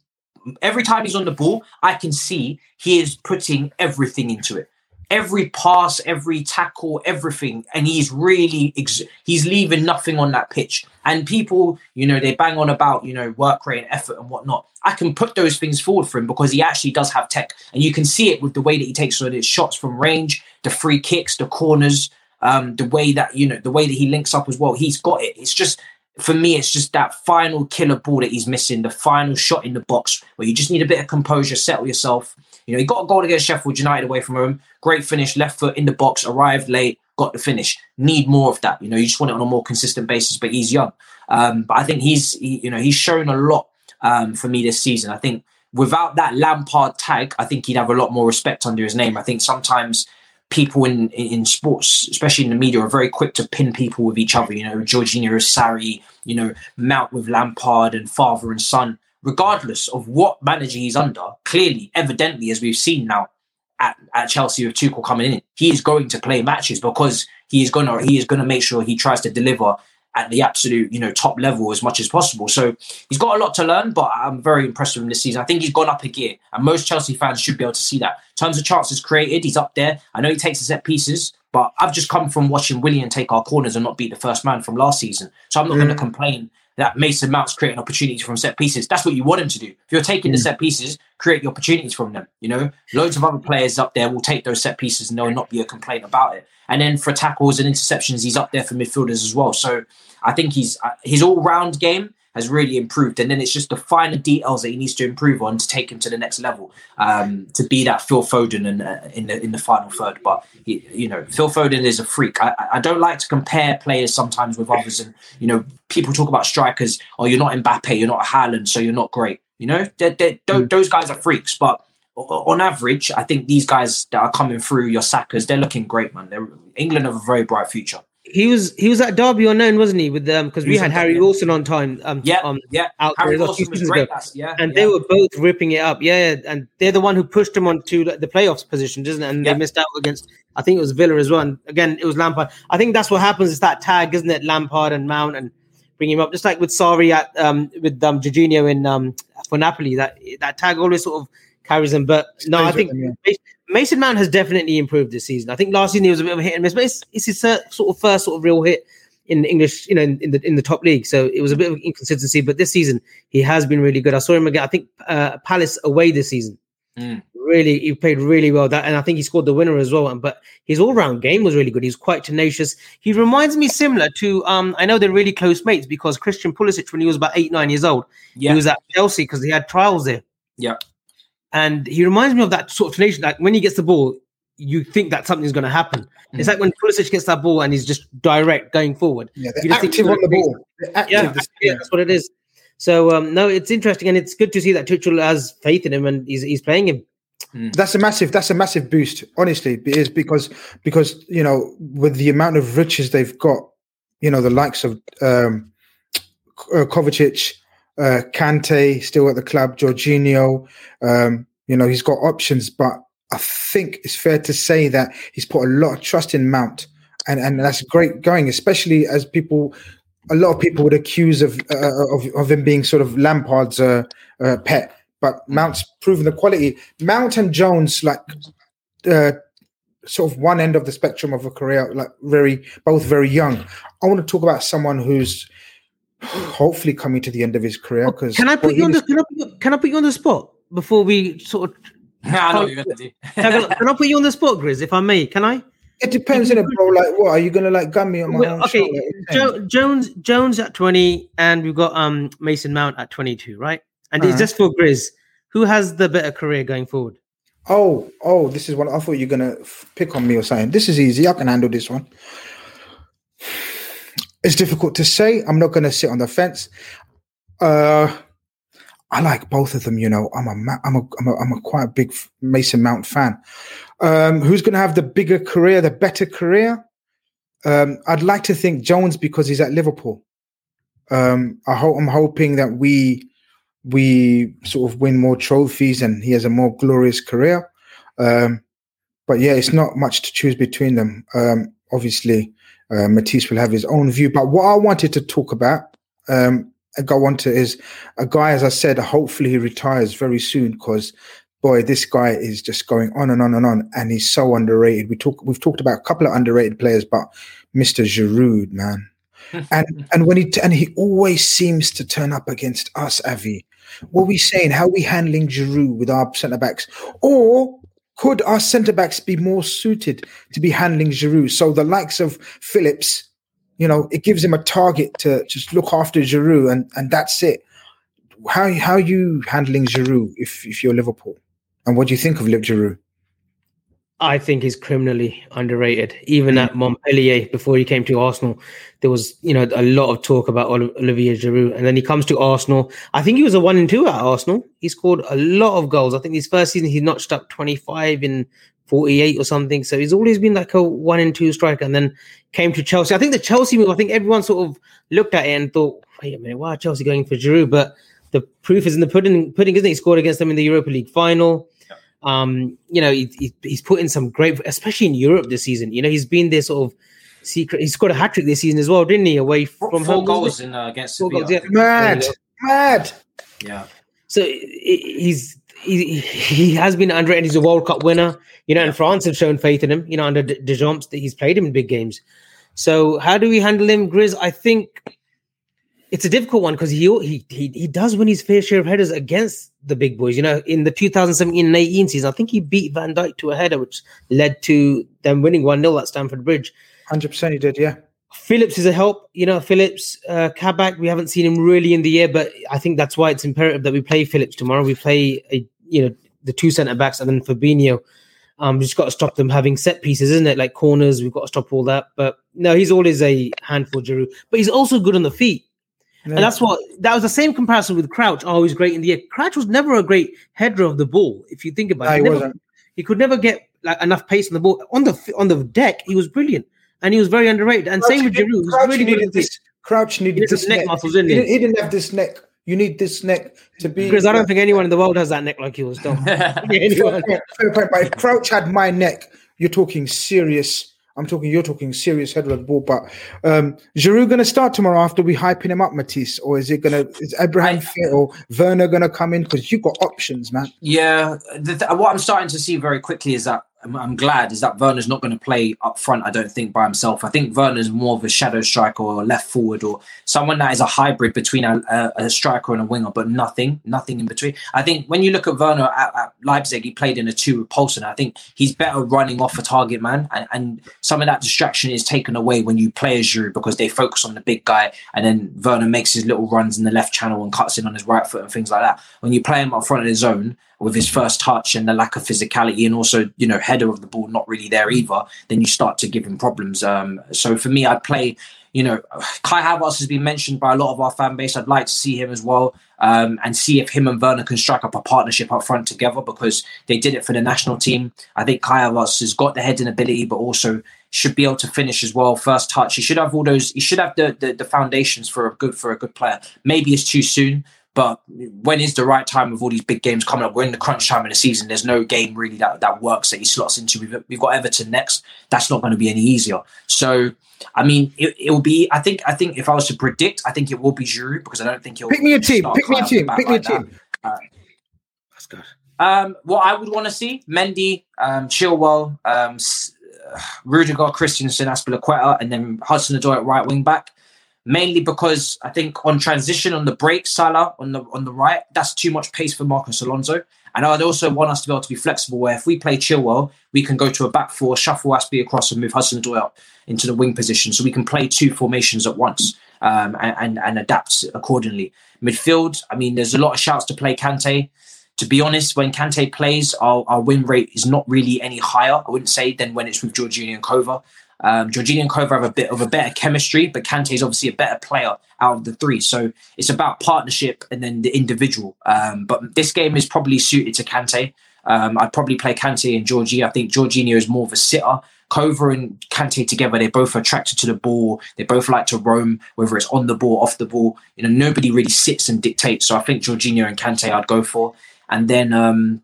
every time he's on the ball, I can see he is putting everything into it. Every pass, every tackle, everything, and he's really ex- he's leaving nothing on that pitch. And people, you know, they bang on about you know work rate and effort and whatnot. I can put those things forward for him because he actually does have tech, and you can see it with the way that he takes on his shots from range, the free kicks, the corners, um, the way that you know the way that he links up as well. He's got it. It's just for me, it's just that final killer ball that he's missing, the final shot in the box where you just need a bit of composure, settle yourself. You know, he got a goal against Sheffield United away from home. Great finish, left foot in the box, arrived late, got the finish. Need more of that. You know, you just want it on a more consistent basis, but he's young. Um, but I think he's, he, you know, he's shown a lot um, for me this season. I think without that Lampard tag, I think he'd have a lot more respect under his name. I think sometimes people in in sports, especially in the media, are very quick to pin people with each other. You know, Jorginho is Sarri, you know, Mount with Lampard and father and son. Regardless of what manager he's under, clearly, evidently, as we've seen now at, at Chelsea with Tuchel coming in, he is going to play matches because he is gonna he is gonna make sure he tries to deliver at the absolute, you know, top level as much as possible. So he's got a lot to learn, but I'm very impressed with him this season. I think he's gone up a gear, and most Chelsea fans should be able to see that. In terms of chances created, he's up there. I know he takes the set pieces, but I've just come from watching Willian take our corners and not beat the first man from last season. So I'm not mm. going to complain that Mason Mount's creating opportunities from set pieces. That's what you want him to do. If you're taking mm. the set pieces, create the opportunities from them. You know, loads of other players up there will take those set pieces and there will not be a complaint about it. And then for tackles and interceptions, he's up there for midfielders as well. So I think he's uh, his all round game has really improved, and then it's just the finer details that he needs to improve on to take him to the next level, um, to be that Phil Foden in, uh, in the in the final third. But he, you know, Phil Foden is a freak. I, I don't like to compare players sometimes with others, and you know, people talk about strikers. Oh, you're not Mbappe, you're not Haaland, so you're not great. You know, they're, they're, mm. those guys are freaks, but on average, I think these guys that are coming through your Sakas, they're looking great, man. They're, England have a very bright future he was he was at Derby unknown, wasn't he? With them because we had Harry. Wilson on time. Um, yeah, um, yeah. Out Harry Wilson was great. yeah, and yeah. they were both ripping it up. Yeah, and they're the one who pushed him onto the playoffs position, isn't it? And yeah. they missed out against I think it was Villa as well. And again, it was Lampard. I think that's what happens. Is that tag, isn't it? Lampard and Mount and bring him up, just like with Sarri at um with um Jorginho in um for Napoli. That that tag always sort of carries him. But no, I think. yeah. Mason Mount has definitely improved this season. I think last season he was a bit of a hit and miss, but it's, it's his sort of first sort of real hit in English, you know, in, in, the in the top league. So it was a bit of inconsistency, but this season he has been really good. I saw him again. I think uh, Palace away this season. Mm. Really, he played really well. That and I think he scored the winner as well. But his all round game was really good. He's quite tenacious. He reminds me similar to um. I know they're really close mates because Christian Pulisic when he was about eight nine years old, yeah. he was at Chelsea because he had trials there. Yeah. And he reminds me of that sort of tenacious. Like when he gets the ball, you think that something's going to happen. Mm. It's like when Pulisic gets that ball and he's just direct going forward. Yeah, they're active on the ball. Yeah, yeah, that's what it is. So um, no, it's interesting and it's good to see that Tuchel has faith in him and he's, he's playing him. Mm. That's a massive. That's a massive boost. Honestly, it is because because you know with the amount of riches they've got, you know the likes of um, uh, Kovacic, uh, Kante still at the club, Jorginho. Um, you know he's got options, but I think it's fair to say that he's put a lot of trust in Mount, and and that's great going, especially as people, a lot of people would accuse of uh, of, of him being sort of Lampard's uh, uh, pet, but Mount's proven the quality. Mount and Jones, like. Uh, sort of one end of the spectrum of a career, like very both very young. I want to talk about someone who's hopefully coming to the end of his career. Because can I put you on the can I, can I put you on the spot before we sort of I know you're gonna do. can I put you on the spot, Grizz, if I may? Can I? It depends, on it, bro. Like, what are you gonna like? Gun me on my well, okay. Jo- Jones, Jones at twenty, and we've got um Mason Mount at twenty-two, right? And uh-huh. it's just for Grizz. Who has the better career going forward? Oh, oh, this is what I thought you're gonna pick on me or something. This is easy. I can handle this one. It's difficult to say. I'm not gonna sit on the fence. Uh, I like both of them. You know, I'm a I'm a I'm a, I'm a quite a big Mason Mount fan. Um, who's going to have the bigger career, the better career? Um, I'd like to think Jones because he's at Liverpool. Um, I hope I'm hoping that we we sort of win more trophies and he has a more glorious career. Um, but yeah, it's not much to choose between them. Um, obviously, uh, Matisse will have his own view. But what I wanted to talk about um, go on to is a guy, as I said, hopefully he retires very soon because boy, this guy is just going on and on and on, and he's so underrated. We talk, we've talked about a couple of underrated players, but Mr. Giroud, man, and and when he and he always seems to turn up against us, Avi. What are we saying? How are we handling Giroud with our centre backs, or could our centre backs be more suited to be handling Giroud? So the likes of Phillips You know, it gives him a target to just look after Giroud, and and that's it. How how are you handling Giroud if if you're Liverpool, and what do you think of Liv Giroud? I think he's criminally underrated. Even hmm. at Montpellier, before he came to Arsenal, there was you know a lot of talk about Olivier Giroud, and then he comes to Arsenal. I think he was a one and two at Arsenal. He scored a lot of goals. I think his first season he notched up twenty five in forty eight or something. So he's always been like a one and two striker, and then came to Chelsea. I think the Chelsea move. I think everyone sort of looked at it and thought, wait a minute, why are Chelsea going for Giroud? But the proof is in the pudding. Pudding, isn't it? He scored against them in the Europa League final. Um, you know, he, he, he's put in some great, especially in Europe this season. You know, he's been there sort of secret. He scored a hat trick this season as well, didn't he? Away from Four home, goals in uh, against Four goals, yeah. Mad, mad. Yeah. So i- i- he's he, he has been underrated. He's a World Cup winner. You know, and France have shown faith in him. You know, under De- Deschamps, that he's played him in big games. So how do we handle him, Grizz? I think it's a difficult one because he, he he he does win his fair share of headers against the big boys. You know, in the 2017 and 18 season, I think he beat Van Dijk to a header, which led to them winning one 0 at Stamford Bridge. Hundred percent, he did. Yeah. Phillips is a help. You know, Phillips, uh, Kabak, we haven't seen him really in the year, but I think that's why it's imperative that we play Phillips tomorrow. We play, a, you know, the two centre backs and then Fabinho. Um, just got to stop them having set pieces, isn't it? Like corners, we've got to stop all that. But no, he's always a handful, Giroud. But he's also good on the feet. And that's what that was the same comparison with Crouch. Oh, he's great in the air. Crouch was never a great header of the ball. If you think about No, it, he never- wasn't. he could never get like enough pace on the ball on the on the deck. He was brilliant, and he was very underrated. And same with Giroud, Crouch really needed on the this. Crouch needed needed this neck neck. muscles, didn't he? he? didn't, he didn't have this neck. You need this neck to be. Because I don't think anyone in the world has that neck like yours, Dom. Fair anyone. point, fair point. But if Crouch had my neck, you're talking serious. I'm talking. You're talking serious header of the ball. But um, Giroud going to start tomorrow after we hyping him up, Matisse, or is it going to? Is Abraham fit or Werner going to come in? Because you've got options, man. Yeah, th- what I'm starting to see very quickly is that I'm, I'm glad is that Werner's not going to play up front. I don't think by himself. I think Werner's more of a shadow striker or left forward or someone that is a hybrid between a, a, a striker and a winger, but nothing, nothing in between. I think when you look at Werner at, at Leipzig, he played in a two Paulson. I think he's better running off a target man, and, and some of that distraction is taken away when you play as Giroud because they focus on the big guy, and then Werner makes his little runs in the left channel and cuts in on his right foot and things like that. When you play him up front of his zone with his first touch and the lack of physicality and also you know header of the ball not really there either, then you start to give him problems. Um, so for me, I'd play. You know, Kai Havertz has been mentioned by a lot of our fan base. I'd like to see him as well um, and see if him and Werner can strike up a partnership up front together because they did it for the national team. I think Kai Havertz has got the heading ability, but also should be able to finish as well. First touch, he should have all those. He should have the the, the foundations for a good for a good player. Maybe it's too soon, but when is the right time with all these big games coming up? We're in the crunch time of the season. There's no game really that, that works that he slots into. We've, we've got Everton next. That's not going to be any easier. So, I mean, it, it will be. I think. I think if I was to predict, I think it will be Giroud because I don't think he'll Pick me a team. Pick me a Kai off the team. bat Pick me a like that. team. That's good. Um, what I would want to see: Mendy, um, Chilwell, um, S- uh, Rudiger, Christensen, Azpilicueta, and then Hudson-Odoi at right wing back. Mainly because I think on transition on the break, Salah on the on the right, that's too much pace for Marcos Alonso. And I'd also want us to be able to be flexible. Where if we play Chilwell, we can go to a back four, shuffle Aspie across, and move Hudson-Odoi up into the wing position, so we can play two formations at once um, and, and and adapt accordingly. Midfield, I mean, there's a lot of shouts to play Kante to be honest, when Kante plays, our, our win rate is not really any higher, I wouldn't say, than when it's with Jorginho and Kova. Um, Jorginho and Kova have a bit of a better chemistry, but Kante is obviously a better player out of the three. So it's about partnership and then the individual. Um, but this game is probably suited to Kante. Um, I'd probably play Kante and Georgie. I think Jorginho is more of a sitter. Kova and Kante together, they're both attracted to the ball. They both like to roam, whether it's on the ball, off the ball. You know, nobody really sits and dictates. So I think Jorginho and Kante I'd go for. And then um,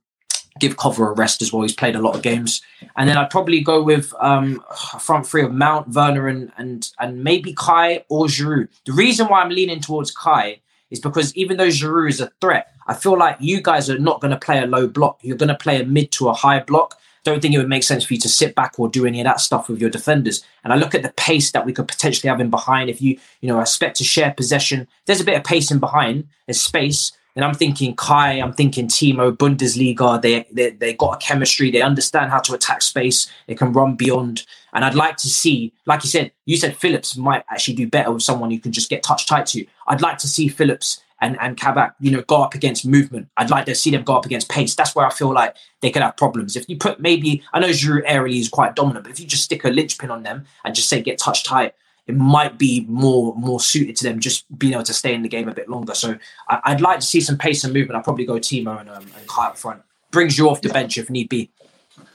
give Kova a rest as well. He's played a lot of games. And then I'd probably go with um, front three of Mount, Werner, and, and, and maybe Kai or Giroud. The reason why I'm leaning towards Kai is because even though Giroud is a threat, I feel like you guys are not going to play a low block. You're going to play a mid to a high block. Don't think it would make sense for you to sit back or do any of that stuff with your defenders. And I look at the pace that we could potentially have in behind. If you, you know, expect to share possession, there's a bit of pace in behind, there's space. Then I'm thinking Kai, I'm thinking Timo, Bundesliga. They they they got a chemistry. They understand how to attack space. They can run beyond. And I'd like to see, like you said, you said Phillips might actually do better with someone you can just get touch tight to. I'd like to see Phillips and and Kabak, you know, go up against movement. I'd like to see them go up against pace. That's where I feel like they could have problems. If you put maybe, I know Giroud aerially is quite dominant, but if you just stick a linchpin on them and just say get touch tight, it might be more more suited to them just being able to stay in the game a bit longer. So I, would like to see some pace and movement. I'd probably go Timo and, um, and Kai up front. Brings you off the bench if need be.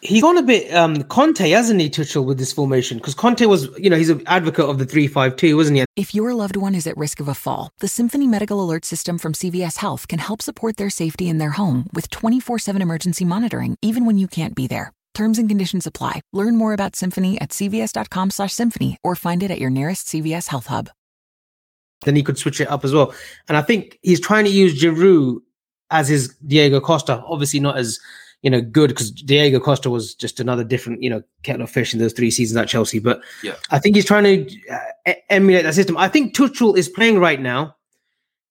He's gone a bit um Conte, hasn't he, Tuchel, with this formation? Because Conte was, you know, he's an advocate of the 3-5-2, wasn't he? If your loved one is at risk of a fall, the Symphony Medical Alert System from CVS Health can help support their safety in their home with 24-7 emergency monitoring, even when you can't be there. Terms and conditions apply. Learn more about Symphony at cvs.com slash symphony or find it at your nearest CVS Health Hub. Then he could switch it up as well. And I think he's trying to use Giroud as his Diego Costa. Obviously not as, you know, good because Diego Costa was just another different, you know, kettle of fish in those three seasons at Chelsea. But yeah. I think he's trying to uh, emulate that system. I think Tuchel is playing right now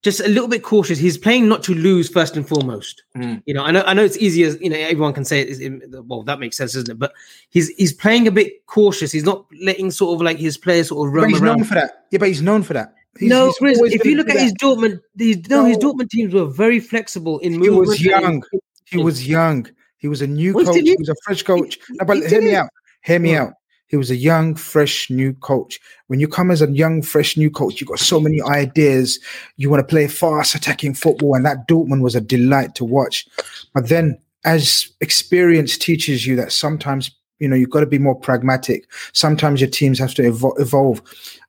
just a little bit cautious. He's playing not to lose first and foremost. Mm. You know, I know, I know it's easier. You know, everyone can say it. it well, that makes sense, doesn't it? But he's he's playing a bit cautious. He's not letting sort of like his players sort of roam but he's around. known for that. Yeah, but he's known for that. He's, no, he's Chris, if you look at that. his Dortmund, these no, no, his Dortmund teams were very flexible in he was young. He was young. He was a new coach. He was a fresh coach. No, but hear me out. Hear me out. He was a young, fresh, new coach. When you come as a young, fresh, new coach, you've got so many ideas. You want to play fast, attacking football, and that Dortmund was a delight to watch. But then, as experience teaches you that sometimes, you know, you've got to be more pragmatic. Sometimes your teams have to evo- evolve.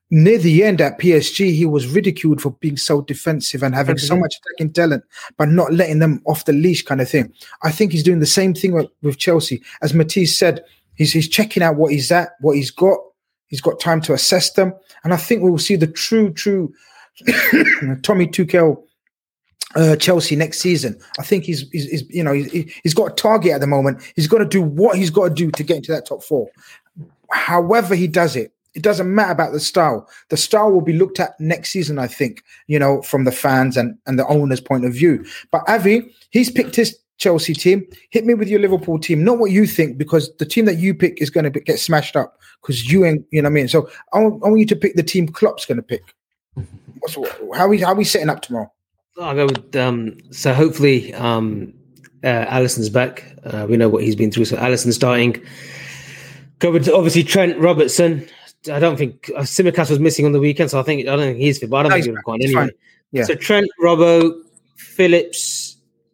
Near the end at PSG, he was ridiculed for being so defensive and having so much attacking talent, but not letting them off the leash, kind of thing. I think he's doing the same thing with, with Chelsea. As Matisse said, He's he's checking out what he's at, what he's got. He's got time to assess them, and I think we will see the true, true Tommy Tuchel uh, Chelsea next season. I think he's, he's, he's you know he's, he's got a target at the moment. He's got to do what he's got to do to get into that top four. However he does it, it doesn't matter about the style. The style will be looked at next season, I think. You know, from the fans and and the owners' point of view. But Avi, he's picked his Chelsea team. Hit me with your Liverpool team, not what you think, because the team that you pick is going to get smashed up because you ain't, you know what I mean? So I want, I want you to pick the team Klopp's going to pick. What's, how are we how we setting up tomorrow? I'll go with um, so hopefully um, uh, Alisson's back. Uh, we know what he's been through. So Alisson starting. Go with obviously Trent Robertson. I don't think uh, Tsimikas was missing on the weekend, so I think I don't think he's fit, but I don't No, think he's he'll back. go on He's anyway. fine. Yeah. So Trent, Robbo, Phillips.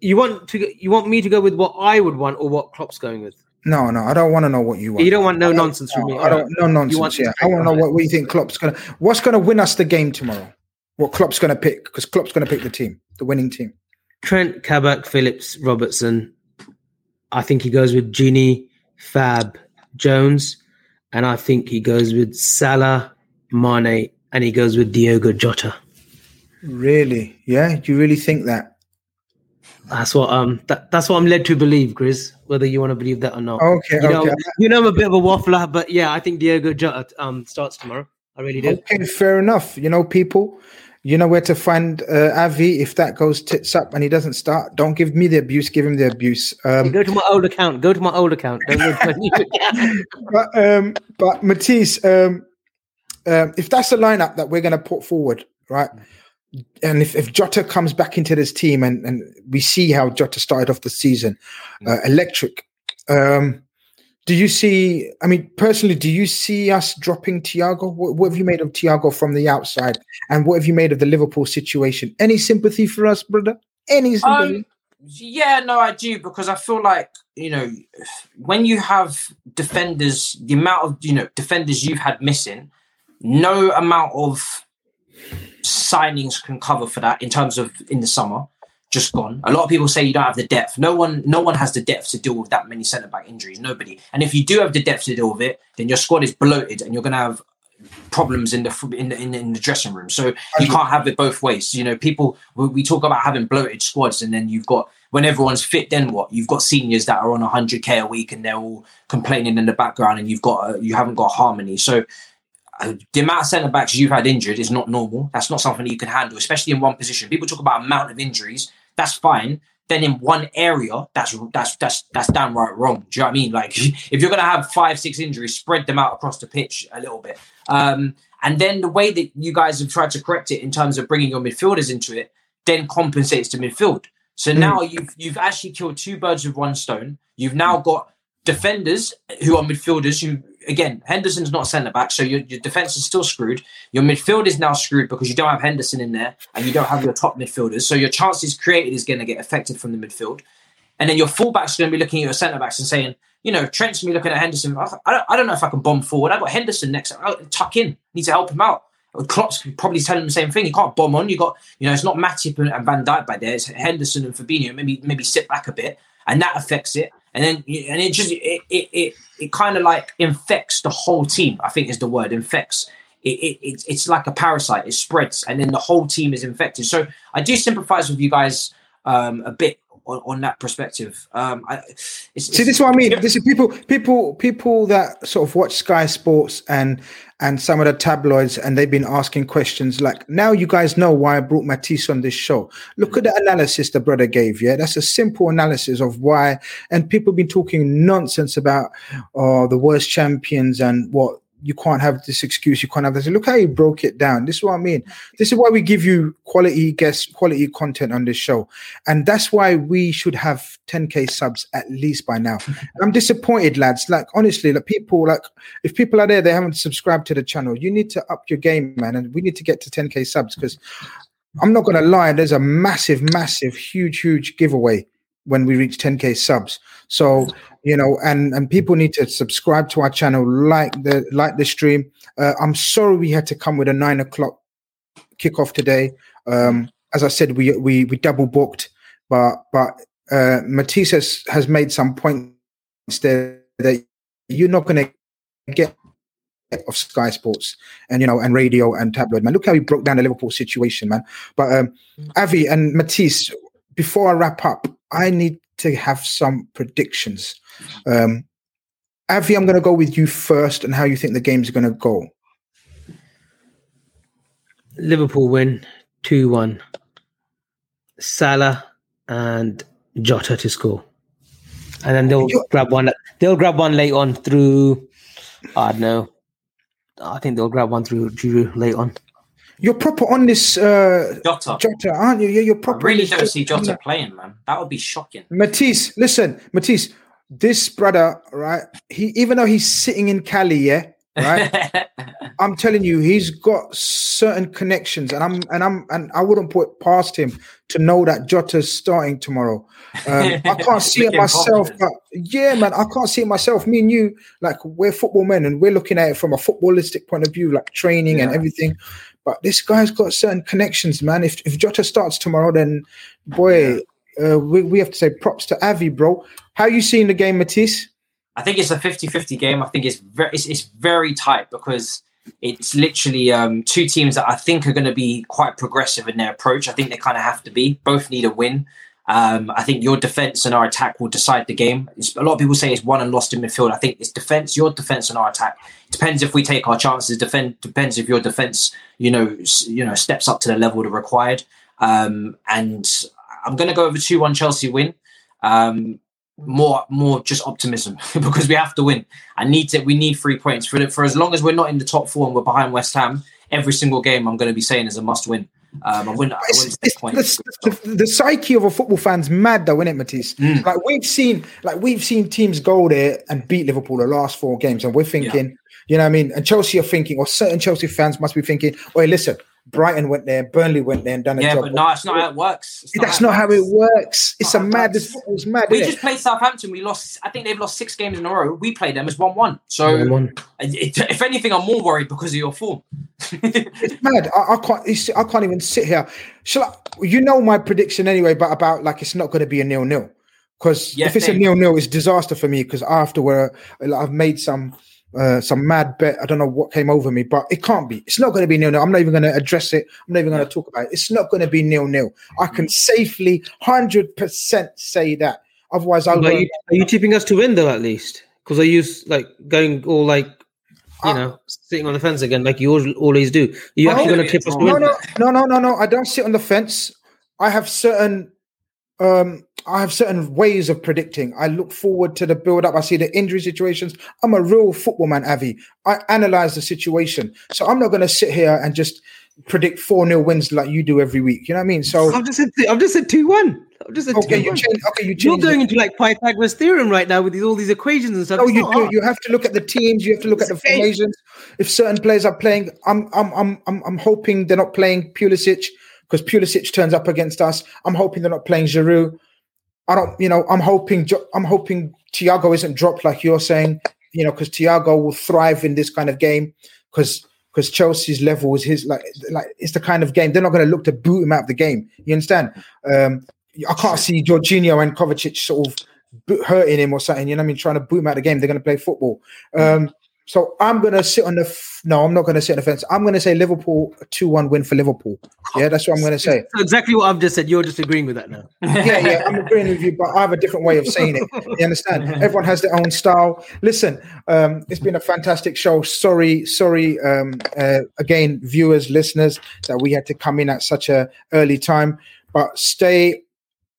You want to you want me to go with what I would want or what Klopp's going with? No, no, I don't want to know what you want. You don't want no don't- nonsense from me. I don't no nonsense. yeah, I want to know what, what you think Klopp's gonna. What's gonna win us the game tomorrow? What Klopp's gonna pick? Because Klopp's gonna pick the team, the winning team. Trent, Kabak, Phillips, Robertson. I think he goes with Genie, Fab, Jones, and I think he goes with Salah, Mane, and he goes with Diogo Jota. Really? Yeah? Do you really think that? That's what um that, that's what I'm led to believe, Grizz. Whether you want to believe that or not. Okay, You know, okay. you know I'm a bit of a waffler, but yeah, I think Diogo Jota um starts tomorrow. I really do. Okay, fair enough. You know, people, you know where to find uh, Avi if that goes tits up and he doesn't start. Don't give me the abuse. Give him the abuse. Um, go to my old account. Go to my old account. Don't go to my new account. but um, but Matisse, um, um, if that's the lineup that we're going to put forward, right? And if, if Jota comes back into this team and, and we see how Jota started off the season, uh, electric. Um, do you see? I mean, personally, do you see us dropping Thiago? What, what have you made of Thiago from the outside, and what have you made of the Liverpool situation? Any sympathy for us, brother? Any sympathy? Um, yeah, no, I do because I feel like you know when you have defenders, the amount of you know defenders you've had missing, no amount of signings can cover for that in terms of in the summer just gone. A lot of people say you don't have the depth. No one, no one has the depth to deal with that many centre back injuries. Nobody. And if you do have the depth to deal with it, then your squad is bloated, and you're going to have problems in the in the, in the in the dressing room. So you can't have it both ways. You know, people we, talk about having bloated squads, and then you've got when everyone's fit, then what? You've got seniors that are on 100k a week, and they're all complaining in the background, and you've got uh, you haven't got harmony. So the amount of centre backs you've had injured is not normal. That's not something that you can handle, especially in one position. People talk about amount of injuries. that's fine. Then in one area, that's that's that's that's downright wrong. Do you know what I mean? Like if you're gonna have five, six injuries, spread them out across the pitch a little bit. Um, and then the way that you guys have tried to correct it in terms of bringing your midfielders into it, then compensates to midfield. So Mm. now you've you've actually killed two birds with one stone. You've now got defenders who are midfielders who again Henderson's not centre back, so your, your defense is still screwed. Your midfield is now screwed because you don't have Henderson in there and you don't have your top midfielders. So your chances created is going to get affected from the midfield. And then your fullbacks are going to be looking at your centre backs and saying, you know, Trent's going to be looking at Henderson. I don't, I don't know if I can bomb forward. I've got Henderson next. I'll tuck in. Need to help him out. Klopp's probably telling him the same thing. You can't bomb on. You got, you know, it's not Matip and, and Van Dijk by there. It's Henderson and Fabinho. Maybe maybe sit back a bit, and that affects it. And then and it just it it it, it kind of like infects the whole team. I think is the word infects. It, it, it's it's like a parasite. It spreads, and then the whole team is infected. So I do sympathise with you guys um, a bit on, on that perspective. Um, I, it's, See, this is what I mean. This is people, people, people that sort of watch Sky Sports and and some of the tabloids, and they've been asking questions like, "Now you guys know why I brought Matisse on this show. Look at the analysis the brother gave. Yeah, that's a simple analysis of why." And people have been talking nonsense about oh, the worst champions and what you can't have this excuse. You can't have this. Look how you broke it down. This is what I mean. This is why we give you quality guests, quality content on this show. And that's why we should have 10k subs at least by now. I'm disappointed, lads. Like honestly, like people like if people are there, they haven't subscribed to the channel. You need to up your game, man. And we need to get to 10k subs because I'm not gonna lie, there's a massive, massive, huge, huge giveaway when we reach 10k subs. So you know, and and people need to subscribe to our channel, like the like the stream. Uh, I'm sorry we had to come with a nine o'clock kickoff today. Um, as I said, we we we double booked, but but uh, Matisse has, has made some points there that you're not going to get of Sky Sports and you know and radio and tabloid man. Look how he broke down the Liverpool situation, man. But um, Avi and Matisse, before I wrap up, I need to have some predictions. Um, Avi, I'm going to go with you first, and how you think the game's going to go. Liverpool win 2 1. Salah and Jota to score. And then they'll grab one. They'll grab one late on through. I don't know. I think they'll grab one through Giroud late on. You're proper on this uh, Jota. Jota, aren't you? You're, you're I proper. on really don't see Jota playing, man. That would be shocking. Matisse, listen, Matisse, this brother, right? He even though he's sitting in Cali, yeah, right? I'm telling you, he's got certain connections, and I'm and I'm and I wouldn't put past him to know that Jota's starting tomorrow. Um, I can't see it myself, but yeah, man, I can't see it myself. Me and you, like we're football men, and we're looking at it from a footballistic point of view, like training and everything. But this guy's got certain connections, man. If if Jota starts tomorrow, then boy, uh, we we have to say props to Avi, bro. How you seeing the game, Matisse? I think it's a 50-50 game. I think it's very it's, it's very tight because it's literally um, two teams that I think are going to be quite progressive in their approach. I think they kind of have to be. Both need a win. Um, I think your defense and our attack will decide the game. It's, a lot of people say it's won and lost in midfield. I think it's defense, your defense, and our attack. Depends if we take our chances. Defend depends if your defense, you know, you know, steps up to the level that required. Um, and I'm going to go over two one Chelsea win. Um, more more just optimism because we have to win. I need to. We need three points for for as long as we're not in the top four and we're behind West Ham. Every single game I'm going to be saying is a must win. Um, I wouldn't. I wouldn't take points. The, the, the psyche of a football fan's mad though, isn't it, Matisse? Mm. Like we've seen, like we've seen teams go there and beat Liverpool the last four games, and we're thinking, you know, what I mean, and Chelsea are thinking, or certain Chelsea fans must be thinking, "Wait, listen, Brighton went there, Burnley went there, and done a Yeah, job." but no, it's not how it works. It's That's not how it works. It's a mad. This football's mad. We innit? just played Southampton. We lost. I think they've lost six games in a row. We played them as one-one. So, 1-1. it- if anything, I'm more worried because of your form. it's mad. I, I can't. It's, I can't even sit here. Shall I, you know my prediction anyway, but about like it's not going to be a nil nil. Because Yeah, if it's a nil nil, it's disaster for me. Because after where I've made some uh, some mad bet, I don't know what came over me, but it can't be. It's not going to be nil nil. I'm not even going to address it. I'm not even going to talk about it. It's not going to be nil nil. I can safely hundred percent say that. Otherwise, I'll are, you, are you tipping us to win though? At least because are you like going all like you know sitting on the fence again like you always, always do? Are you actually going to tip us no, no, no, no, no, no. I don't sit on the fence. I have certain um, I have certain ways of predicting. I look forward to the build up. I see the injury situations. I'm a real football man, Avi. I analyze the situation. So I'm not going to sit here and just predict 4 0 wins like you do every week. You know what I mean? So I've just said I've just said two one. I've just said okay, you 2-1. change. Okay, you You're change. going into like Pythagoras theorem right now with these, all these equations and stuff. No, It's you do. hard. You have to look at the teams. You have to look at the formations. If certain players are playing, I'm I'm I'm I'm, I'm hoping they're not playing Pulisic because Pulisic turns up against us. I'm hoping they're not playing Giroud. I don't, you know, I'm hoping I'm hoping Thiago isn't dropped like you're saying, you know, because Thiago will thrive in this kind of game because because Chelsea's level is his like like it's the kind of game they're not going to look to boot him out of the game. You understand? Um, I can't see Jorginho and Kovacic sort of hurting him or something. You know what I mean? Trying to boot him out of the game. They're going to play football. Um, so I'm going to sit on the. F- no, I'm not going to sit on the fence. I'm going to say Liverpool two-one win for Liverpool. Yeah, that's what I'm going to say. So exactly what I've just said. You're just agreeing with that now. yeah, yeah, I'm agreeing with you, but I have a different way of saying it. You understand? Everyone has their own style. Listen, um, it's been a fantastic show. Sorry, sorry, um, uh, again, viewers, listeners, that we had to come in at such a early time. But stay.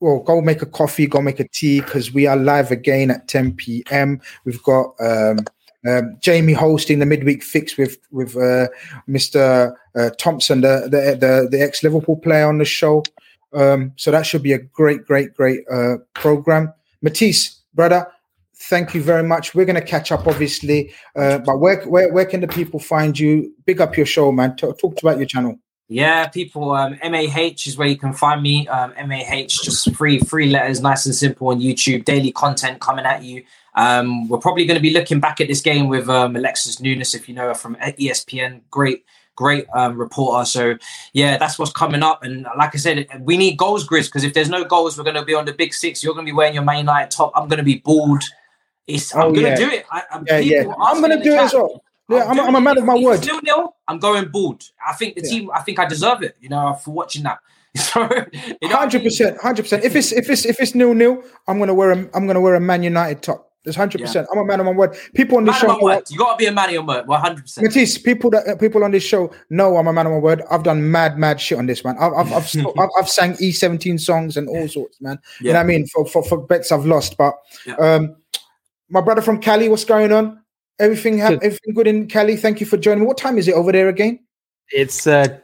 Well, go make a coffee, go make a tea, because we are live again at 10 p.m. We've got um, um, Jamie hosting the midweek fix with with uh, Mr. Uh, Thompson, the the the, the ex Liverpool player on the show. Um, so that should be a great, great, great uh, program. Matisse, brother, thank you very much. We're going to catch up, obviously. Uh, but where, where where can the people find you? Big up your show, man. Talk, talk about your channel. Yeah, people. Um, MAH is where you can find me. Um, MAH, just free, free letters, nice and simple on YouTube. Daily content coming at you. Um, we're probably going to be looking back at this game with um, Alexis Nunes, if you know her from ESPN. Great, great um, reporter. So yeah, that's what's coming up. And like I said, we need goals, Grizz, because if there's no goals, we're going to be on the big six. You're going to be wearing your Man United top. I'm going to be bald. It's, I'm Oh, going to yeah. do it. I, I'm, Yeah, yeah. I'm going to do it as well. Yeah, I'm, I'm a man of my word. Nil nil. I'm going bald. I think the team. I think I deserve it. You know, for watching that. So, you know what I Hundred percent, hundred percent. If it's if it's if it's nil nil, I'm gonna wear a I'm gonna wear a Man United top. There's hundred percent. I'm a man of my word. People on this Man show, of my word. You got to be a man of your word. One hundred percent. Matisse, people that uh, people on this show know I'm a man of my word. I've done mad, mad shit on this man. I've I've I've, st- I've, I've sang E17 songs and all sorts, man. You know what I mean? For, for for bets I've lost, but um, my brother from Cali, what's going on? Everything ha- everything good in Cali? Thank you for joining me. What time is it over there again? It's uh,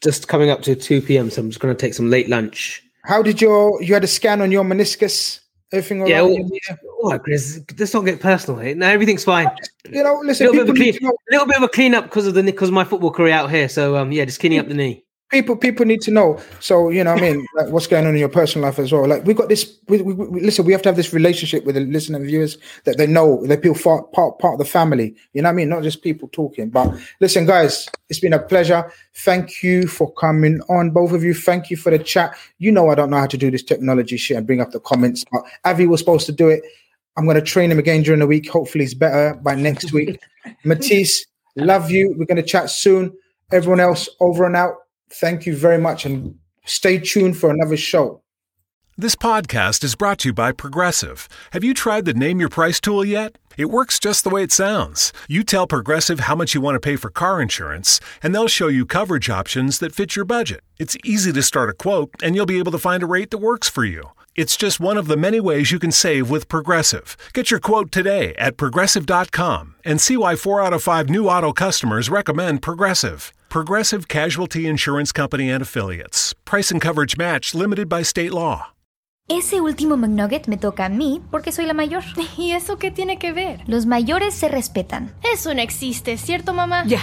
just coming up to 2 p.m. So I'm just going to take some late lunch. How did your you had a scan on your meniscus? Everything all Yeah, right? all, all right, Chris. Let's not get personal here. No, everything's fine. You know, listen, little bit, of a clean, know- little bit of a clean up because of the because of my football career out here. So um, yeah, just cleaning up the knee. people people need to know so you know what i mean like what's going on in your personal life as well like we got this we, we, we- listen we have to have this relationship with the listening viewers that they know they feel part, part part of the family you know what i mean not just people talking but listen guys it's been a pleasure thank you for coming on both of you thank you for the chat you know i don't know how to do this technology shit and bring up the comments but avi was supposed to do it i'm going to train him again during the week hopefully he's better by next week matisse love you we're going to chat soon everyone else over and out thank you very much and stay tuned for another show. This podcast is brought to you by Progressive. Have you tried the Name Your Price tool yet? It works just the way it sounds. You tell Progressive how much you want to pay for car insurance, and they'll show you coverage options that fit your budget. It's easy to start a quote, and you'll be able to find a rate that works for you. It's just one of the many ways you can save with Progressive. Get your quote today at progressive.com and see why 4 out of 5 new auto customers recommend Progressive. Progressive Casualty Insurance Company and Affiliates. Price and coverage match limited by state law. Ese último McNugget me toca a mí porque soy la mayor. ¿Y eso qué tiene que ver? Los mayores se respetan. Eso no existe, ¿cierto, mamá? Ya,